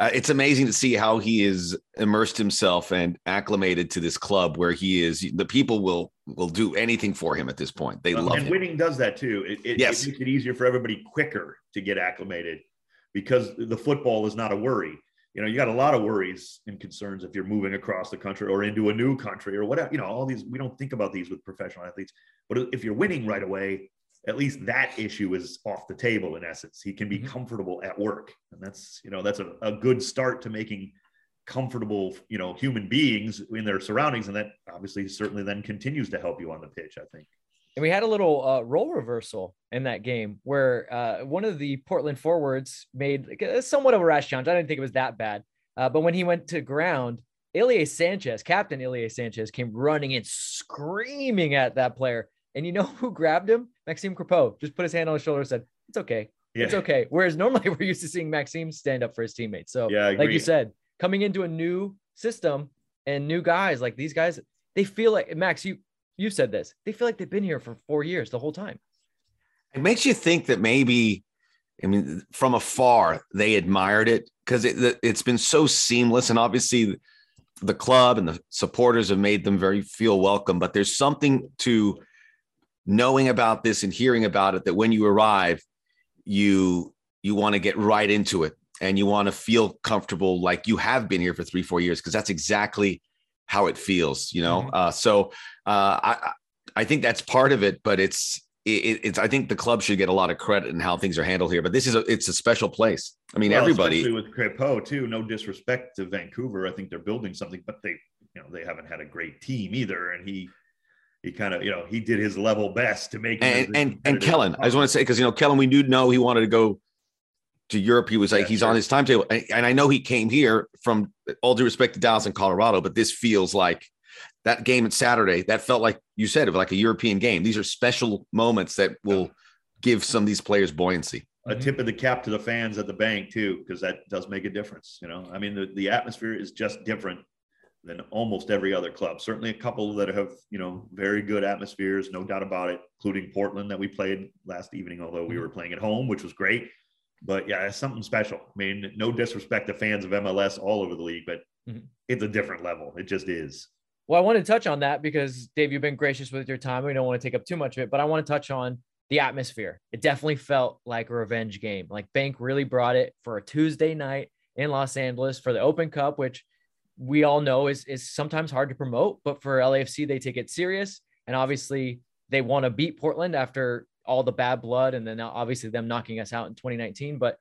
uh, it's amazing to see how he is immersed himself and acclimated to this club where he is the people will will do anything for him at this point they
Uh,
love
and
him
winning does that too. It, it,
Yes.
it makes it easier for everybody quicker to get acclimated because the football is not a worry. You know, you got a lot of worries and concerns if you're moving across the country or into a new country or whatever. You know, all these we don't think about these with professional athletes. But if you're winning right away, at least that issue is off the table in essence. He can be
Mhm.
comfortable at work, and that's you know that's a, a good start to making comfortable you know human beings in their surroundings and that obviously certainly then continues to help you on the pitch i think
And we had a little uh, role reversal in that game where uh, one of the Portland forwards made like, somewhat of a rash challenge. I didn't think it was that bad. Uh, but when he went to ground, Ilie Sanchez, Captain Ilie Sanchez, came running in screaming at that player. And you know who grabbed him? Maxime Crepeau just put his hand on his shoulder and said, It's okay.
yeah
It's okay. Whereas normally [laughs] we're used to seeing Maxime stand up for his teammates. So,
Yeah,
like you said, coming into a new system and new guys, like these guys, they feel like Max, you you said this. They feel like they've been here for four years the whole time.
it makes you think that maybe i mean from afar they admired it because it, it's been so seamless and obviously the club and the supporters have made them very feel welcome but there's something to knowing about this and hearing about it that when you arrive you you want to get right into it and you want to feel comfortable like you have been here for three four years because that's exactly how it feels you know
Mhm.
uh, so uh, I I- think that's part of it but it's it, it's I think the club should get a lot of credit in how things are handled here but this is a it's a special place I mean
Well,
everybody
especially with Crepeau too. No disrespect to Vancouver, I think they're building something, but they, you know, they haven't had a great team either. And he, he kind of, you know, he did his level best to make.
and and and
Kellyn,
I just want to say because you know Kellyn, we do know he wanted to go to Europe. He was like
Yeah,
he's
sure.
on his timetable, and, and I know he came here from all due respect to Dallas and Colorado, but this feels like that game at Saturday. That felt like you said it was like a European game. These are special moments that will give some of these players buoyancy.
a tip of the cap to the fans at the bank too, because that does make a difference. You know, I mean, the, the atmosphere is just different than almost every other club. Certainly a couple that have, you know, very good atmospheres, no doubt about it, including Portland that we played last evening, although we were playing at home, which was great. But yeah, it's something special. I mean, no disrespect to fans of MLS all over the league, but
Mhm.
it's a different level. It just is.
Well, I want to touch on that because Dave, you've been gracious with your time. We don't want to take up too much of it, but I want to touch on the atmosphere. It definitely felt like a revenge game. Like Bank really brought it for a Tuesday night in Los Angeles for the Open Cup, which we all know is is sometimes hard to promote, but for LAFC they take it serious, and obviously they want to beat Portland after all the bad blood, and then obviously them knocking us out in 2019. But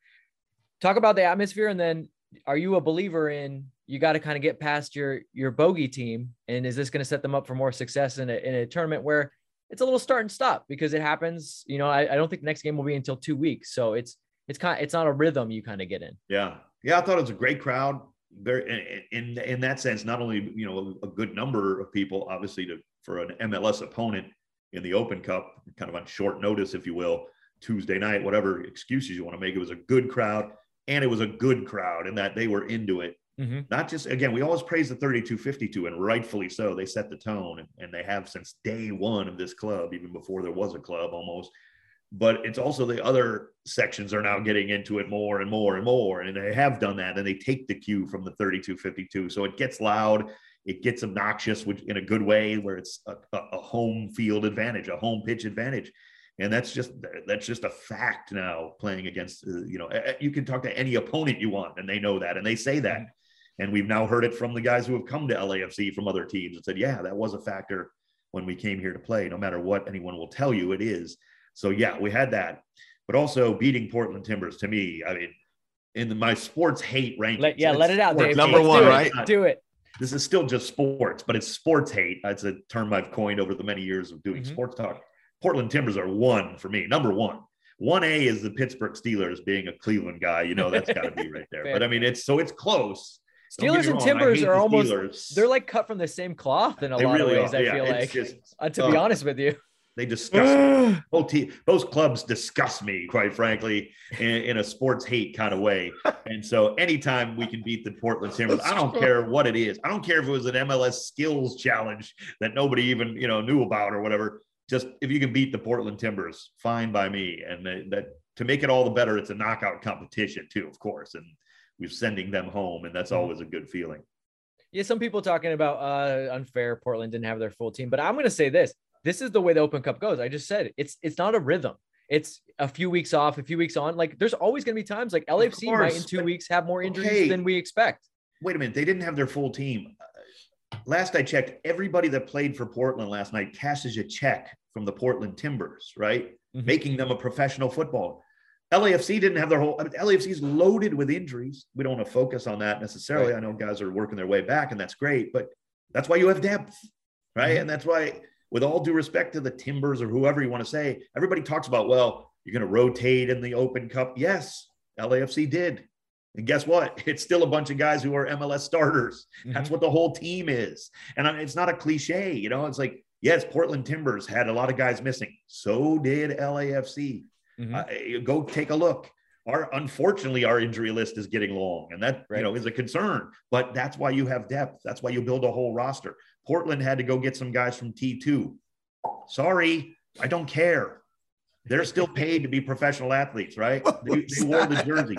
talk about the atmosphere, and then are you a believer in you got to kind of get past your your bogey team, and is this going to set them up for more success in a in a tournament where it's a little start and stop because it happens. You know, I, I don't think the next game will be until two weeks, so it's it's kind it's not a rhythm you kind of get in.
Yeah, yeah, I thought it was a great crowd. Very in in, in that sense, not only you know a good number of people, obviously to for an MLS opponent in the Open Cup, kind of on short notice, if you will, Tuesday night, whatever excuses you want to make. It was a good crowd, and it was a good crowd in that they were into it.
Mhm.
Not just again, we always praise the 3252, and rightfully so. They set the tone, and, and they have since day one of this club, even before there was a club almost. But it's also the other sections are now getting into it more and more and more. And they have done that and they take the cue from the 3252. So it gets loud, it gets obnoxious, which in a good way, where it's a, a home field advantage, a home pitch advantage. And that's just that's just a fact now. Playing against, uh, you know, you can talk to any opponent you want, and they know that, and they say that. Mm-hmm. And we've now heard it from the guys who have come to LAFC from other teams and said, "Yeah, that was a factor when we came here to play. No matter what anyone will tell you, it is." So yeah, we had that, but also beating Portland Timbers to me. I mean, in the, my sports hate ranking.
Let, yeah, let it out, Dave.
Number one, right?
Do it.
This is still just sports, but it's sports hate. That's a term I've coined over the many years of doing mm-hmm. sports talk. Portland Timbers are one for me, number one. One A is the Pittsburgh Steelers being a Cleveland guy. You know, that's got to be right [laughs] there. but I mean, it's so it's close.
Steelers and wrong, Timbers are almost Steelers. they're like cut from the same cloth in a they lot really of ways. Are. I yeah, feel like, just, uh, to uh, be honest with you,
they disgust me. [sighs] Both, te- both clubs disgust me, quite frankly, in, in, a sports hate kind of way. [laughs] And so, anytime we can beat the Portland Timbers, I don't care what it is. I don't care if it was an MLS skills challenge that nobody even you know knew about or whatever just if you can beat the Portland Timbers, fine by me. And that to make it all the better, it's a knockout competition too, of course. And we're sending them home, and that's mm-hmm. always a good feeling.
Yeah, some people talking about uh, unfair. Portland didn't have their full team, but I'm going to say this: this is the way the Open Cup goes. I just said it's it's not a rhythm. It's a few weeks off, a few weeks on. Like there's always going to be times like LAFC might in two weeks have more injuries okay. than we expect.
Wait a minute, they didn't have their full team. Last I checked, everybody that played for Portland last night cashes a check from the Portland Timbers, right? Mm-hmm. Making them a professional football. LAFC didn't have their whole. I mean, LAFC is loaded with injuries. We don't want to focus on that necessarily. Right. I know guys are working their way back, and that's great, but that's why you have depth, right? Mm-hmm. And that's why, with all due respect to the Timbers or whoever you want to say, everybody talks about, well, you're going to rotate in the Open Cup. Yes, LAFC did. And guess what? [laughs] It's still a bunch of guys who are MLS starters. Mm-hmm. That's what the whole team is. And it's not a cliche, you know, it's like Yes, Portland Timbers had a lot of guys missing. So did LAFC. Mm-hmm. Uh, go take a look. Our unfortunately, our injury list is getting long, and that right. you know is a concern. But that's why you have depth. That's why you build a whole roster. Portland had to go get some guys from T two. Sorry, I don't care. They're still [laughs] paid to be professional athletes, right? They, they wore the jersey.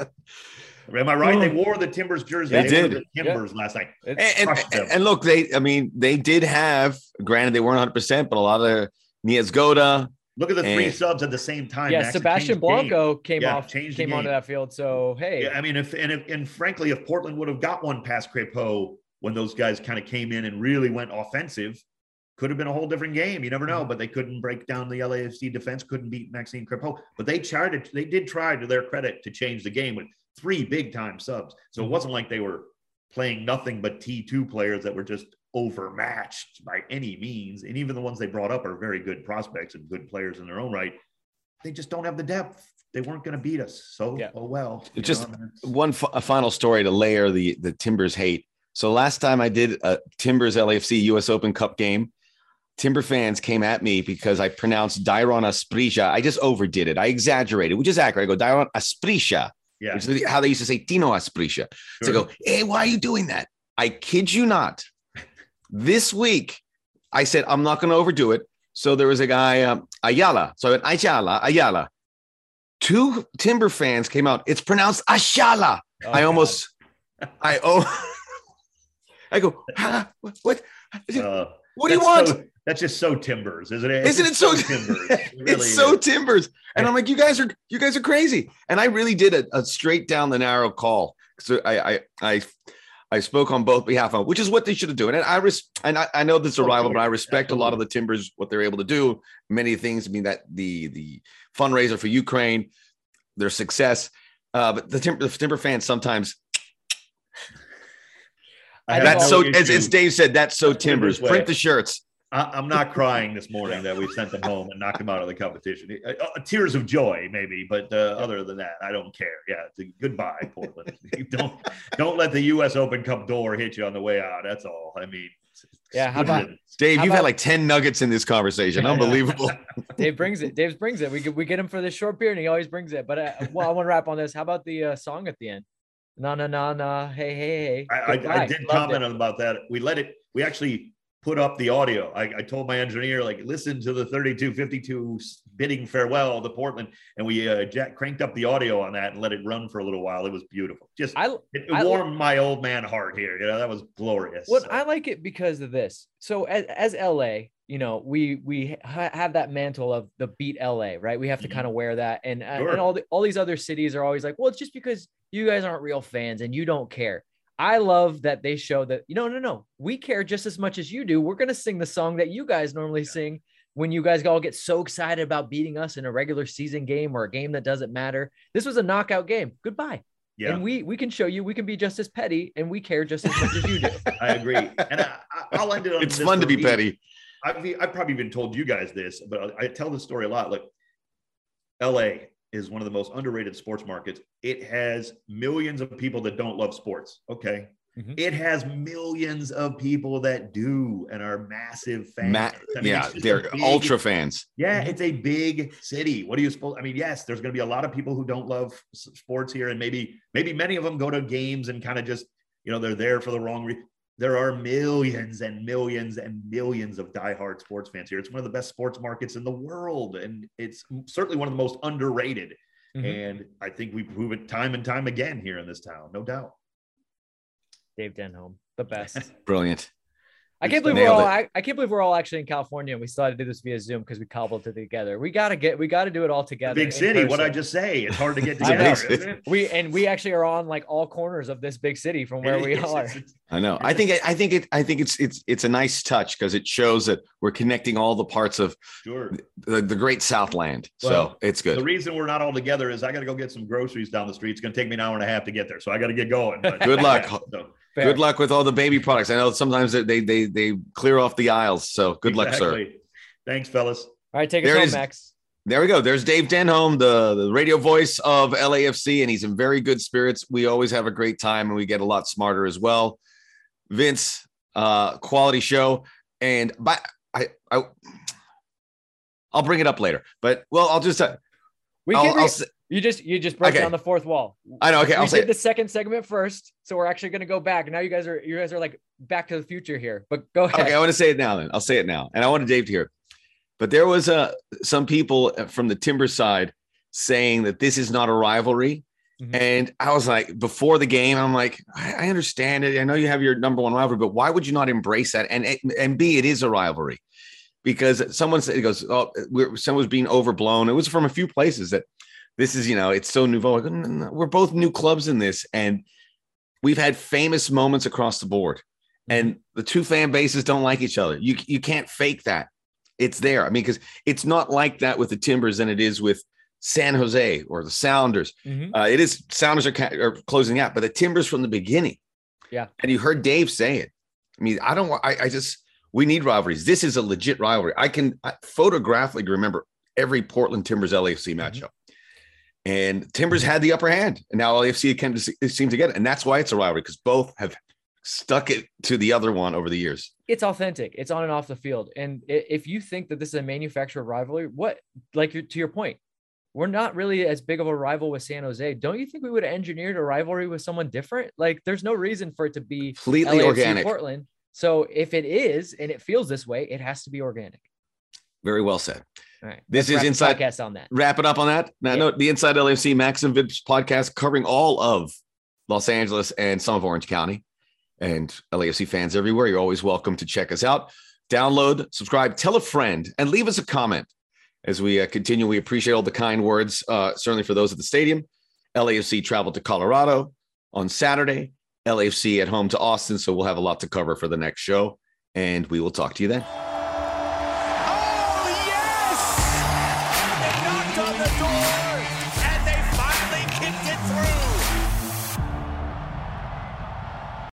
Am I right? They oh. wore the Timbers jersey.
They, they did.
The Timbers yeah. last night.
And, and, and, look, they, I mean, they did have, granted, they weren't 100%, but a lot of Niezgoda.
Look at the three and, subs at the same time.
Yeah, Sebastian Blanco game. came yeah, off, came onto that field. So, hey.
Yeah, I mean, if, and if, and frankly, if Portland would have got one past Crépeau when those guys kind of came in and really went offensive, could have been a whole different game. You never know, but they couldn't break down the LAFC defense, couldn't beat Maxime Crépeau. But they tried to, they did try to their credit to change the game with three big time subs. So it mm-hmm. wasn't like they were playing nothing but T2 players that were just overmatched by any means. And even the ones they brought up are very good prospects and good players in their own right. They just don't have the depth. They weren't going to beat us. So, yeah. oh well.
Just know, one f- a final story to layer the the Timbers hate. So last time I did a Timbers LAFC US Open Cup game, Timber fans came at me because I pronounced Dairon Asprilla. I just overdid it. I exaggerated, which is accurate. I go Dairon Asprilla.
Yeah.
Which is how they used to say Tino Asprilla. Sure. So I go, hey, why are you doing that? I kid you not. this week, I said, I'm not going to overdo it. So there was a guy, um, Ayala. So I went, Ayala, Ayala. Two Timber fans came out. It's pronounced Ashala. Oh, I almost, I oh, [laughs] I go, huh? what? What, uh, what do you want?
So, that's just so timbers, isn't it?
Isn't it so, so timbers? [laughs] It really it's so is. timbers. And I'm like, you guys are you guys are crazy. And I really did a, a straight down the narrow call. So I I I I spoke on both behalf of, which is what they should have done. And I res- and I, I know this is a rival, but I respect Absolutely. a lot of the Timbers what they're able to do. Many things. I mean that the the fundraiser for Ukraine, their success. Uh, but the Timber, the Timber fans sometimes. That's so as, as Dave said. That's so Timbers. Print the shirts.
I, am not crying this morning that we sent them home and knocked them out of the competition. Uh, uh, tears of joy, maybe, but uh, other than that, I don't care. Yeah, goodbye, Portland. [laughs] don't don't let the U.S. Open Cup door hit you on the way out. That's all. I mean,
yeah. How about
Dave?
How
you've
about,
had like ten nuggets in this conversation. [laughs] Unbelievable. [laughs]
Dave brings it. Dave brings it. We we get him for this short period, and he always brings it. But uh, well, I want to wrap on this. How about the uh, song at the end? Na na na na. Hey hey hey.
I, I, I, did Loved comment it. about that. We let it. We actually put up the audio. I, I, told my engineer, like, listen to the 3252 bidding farewell to Portland. And we uh, jack, cranked up the audio on that and let it run for a little while. It was beautiful. Just I, it, it warmed my old man heart here. You know, that was glorious.
Well, so. I like it because of this. So as, as LA, you know, we we ha- have that mantle of the beat LA, right? We have to mm-hmm. kind of wear that, and sure. and all the, all these other cities are always like, well, it's just because you guys aren't real fans and you don't care. I love that they show that, you know, no, no, we care just as much as you do. We're going to sing the song that you guys normally yeah. sing when you guys all get so excited about beating us in a regular season game or a game that doesn't matter. This was a knockout game. Goodbye. Yeah. And we we can show you we can be just as petty and we care just as much as you do. [laughs]
I agree. And I, will end it on
It's fun to be me. petty.
I've, I've probably even told you guys this, but I, I tell this story a lot. Like LA, is one of the most underrated sports markets. It has millions of people that don't love sports. Okay. Mm-hmm. It has millions of people that do and are massive fans. Ma-
I mean, yeah, they're big, ultra fans.
Yeah, mm-hmm. it's a big city. What do you suppose? I mean, yes, there's going to be a lot of people who don't love sports here, and maybe maybe many of them go to games and kind of just you know they're there for the wrong reason there are millions and millions and millions of diehard sports fans here. It's one of the best sports markets in the world, and it's certainly one of the most underrated. Mm-hmm. And I think we prove it time and time again here in this town, no doubt.
Dave Denholm, the best. [laughs]
Brilliant.
I can't believe we're all. I, I, can't believe we're all actually in California and we still had to do this via Zoom because we cobbled it together. We gotta get. We gotta do it all together.
Big city. What I just say? It's hard to get [laughs] together.
we and we actually are on like all corners of this big city from where we are.
I know. I think. I think it. I think it's. It's. It's a nice touch because it shows that we're connecting all the parts of sure. the, the great Southland. Well, so it's good.
The reason we're not all together is I got to go get some groceries down the street. It's going to take me an hour and a half to get there, so I got to get going.
But, good luck. [laughs] So. Fair. Good luck with all the baby products. I know sometimes they they they clear off the aisles. So good exactly. luck, sir.
Thanks, fellas.
All right, take it home, Max.
There we go. There's Dave Denholm, the, the radio voice of LAFC, and he's in very good spirits. We always have a great time and we get a lot smarter as well. Vince, uh, quality show. And by I, I I'll bring it up later. But well, I'll just uh,
we can I'll, I'll, you just you just broke okay. down the fourth wall.
I know. Okay, I'll
we
say
did it. the second segment first, so we're actually going to go back. Now you guys are you guys are like back to the future here. But go ahead.
Okay, I want to say it now. Then I'll say it now, and I want Dave to hear. It. But there was uh, some people from the Timber side saying that this is not a rivalry, mm-hmm. and I was like, before the game, I'm like, I, I understand it. I know you have your number one rivalry, but why would you not embrace that? And and B, it is a rivalry because someone said it goes, oh, someone was being overblown. It was from a few places that this is, you know, it's so nouveau. We're both new clubs in this, and we've had famous moments across the board. And the two fan bases don't like each other. You you can't fake that. It's there. I mean, because it's not like that with the Timbers than it is with San Jose or the Sounders. Mm-hmm. Uh, it is Sounders are, are closing out, but the Timbers from the beginning.
Yeah.
And you heard Dave say it. I mean, I don't. I, I just we need rivalries. This is a legit rivalry. I can I, photographically remember every Portland Timbers LAFC mm-hmm. And Timbers had the upper hand, and now LAFC can seem to get it, and that's why it's a rivalry because both have stuck it to the other one over the years.
It's authentic. It's on and off the field. And if you think that this is a manufactured rivalry, what like to your point, we're not really as big of a rival with San Jose. Don't you think we would have engineered a rivalry with someone different? Like, there's no reason for it to be
completely LAFC organic.
Portland. So if it is and it feels this way, it has to be organic.
Very well said.
All right.
This is inside
podcast on that.
Wrap it up on that. Now, no, the Inside LAFC Max and Vince podcast covering all of Los Angeles and some of Orange County and LAFC fans everywhere. You're always welcome to check us out. Download, subscribe, tell a friend, and leave us a comment as we uh, continue. We appreciate all the kind words, uh, certainly for those at the stadium. LAFC traveled to Colorado on Saturday. LAFC at home to Austin. So we'll have a lot to cover for the next show, and we will talk to you then.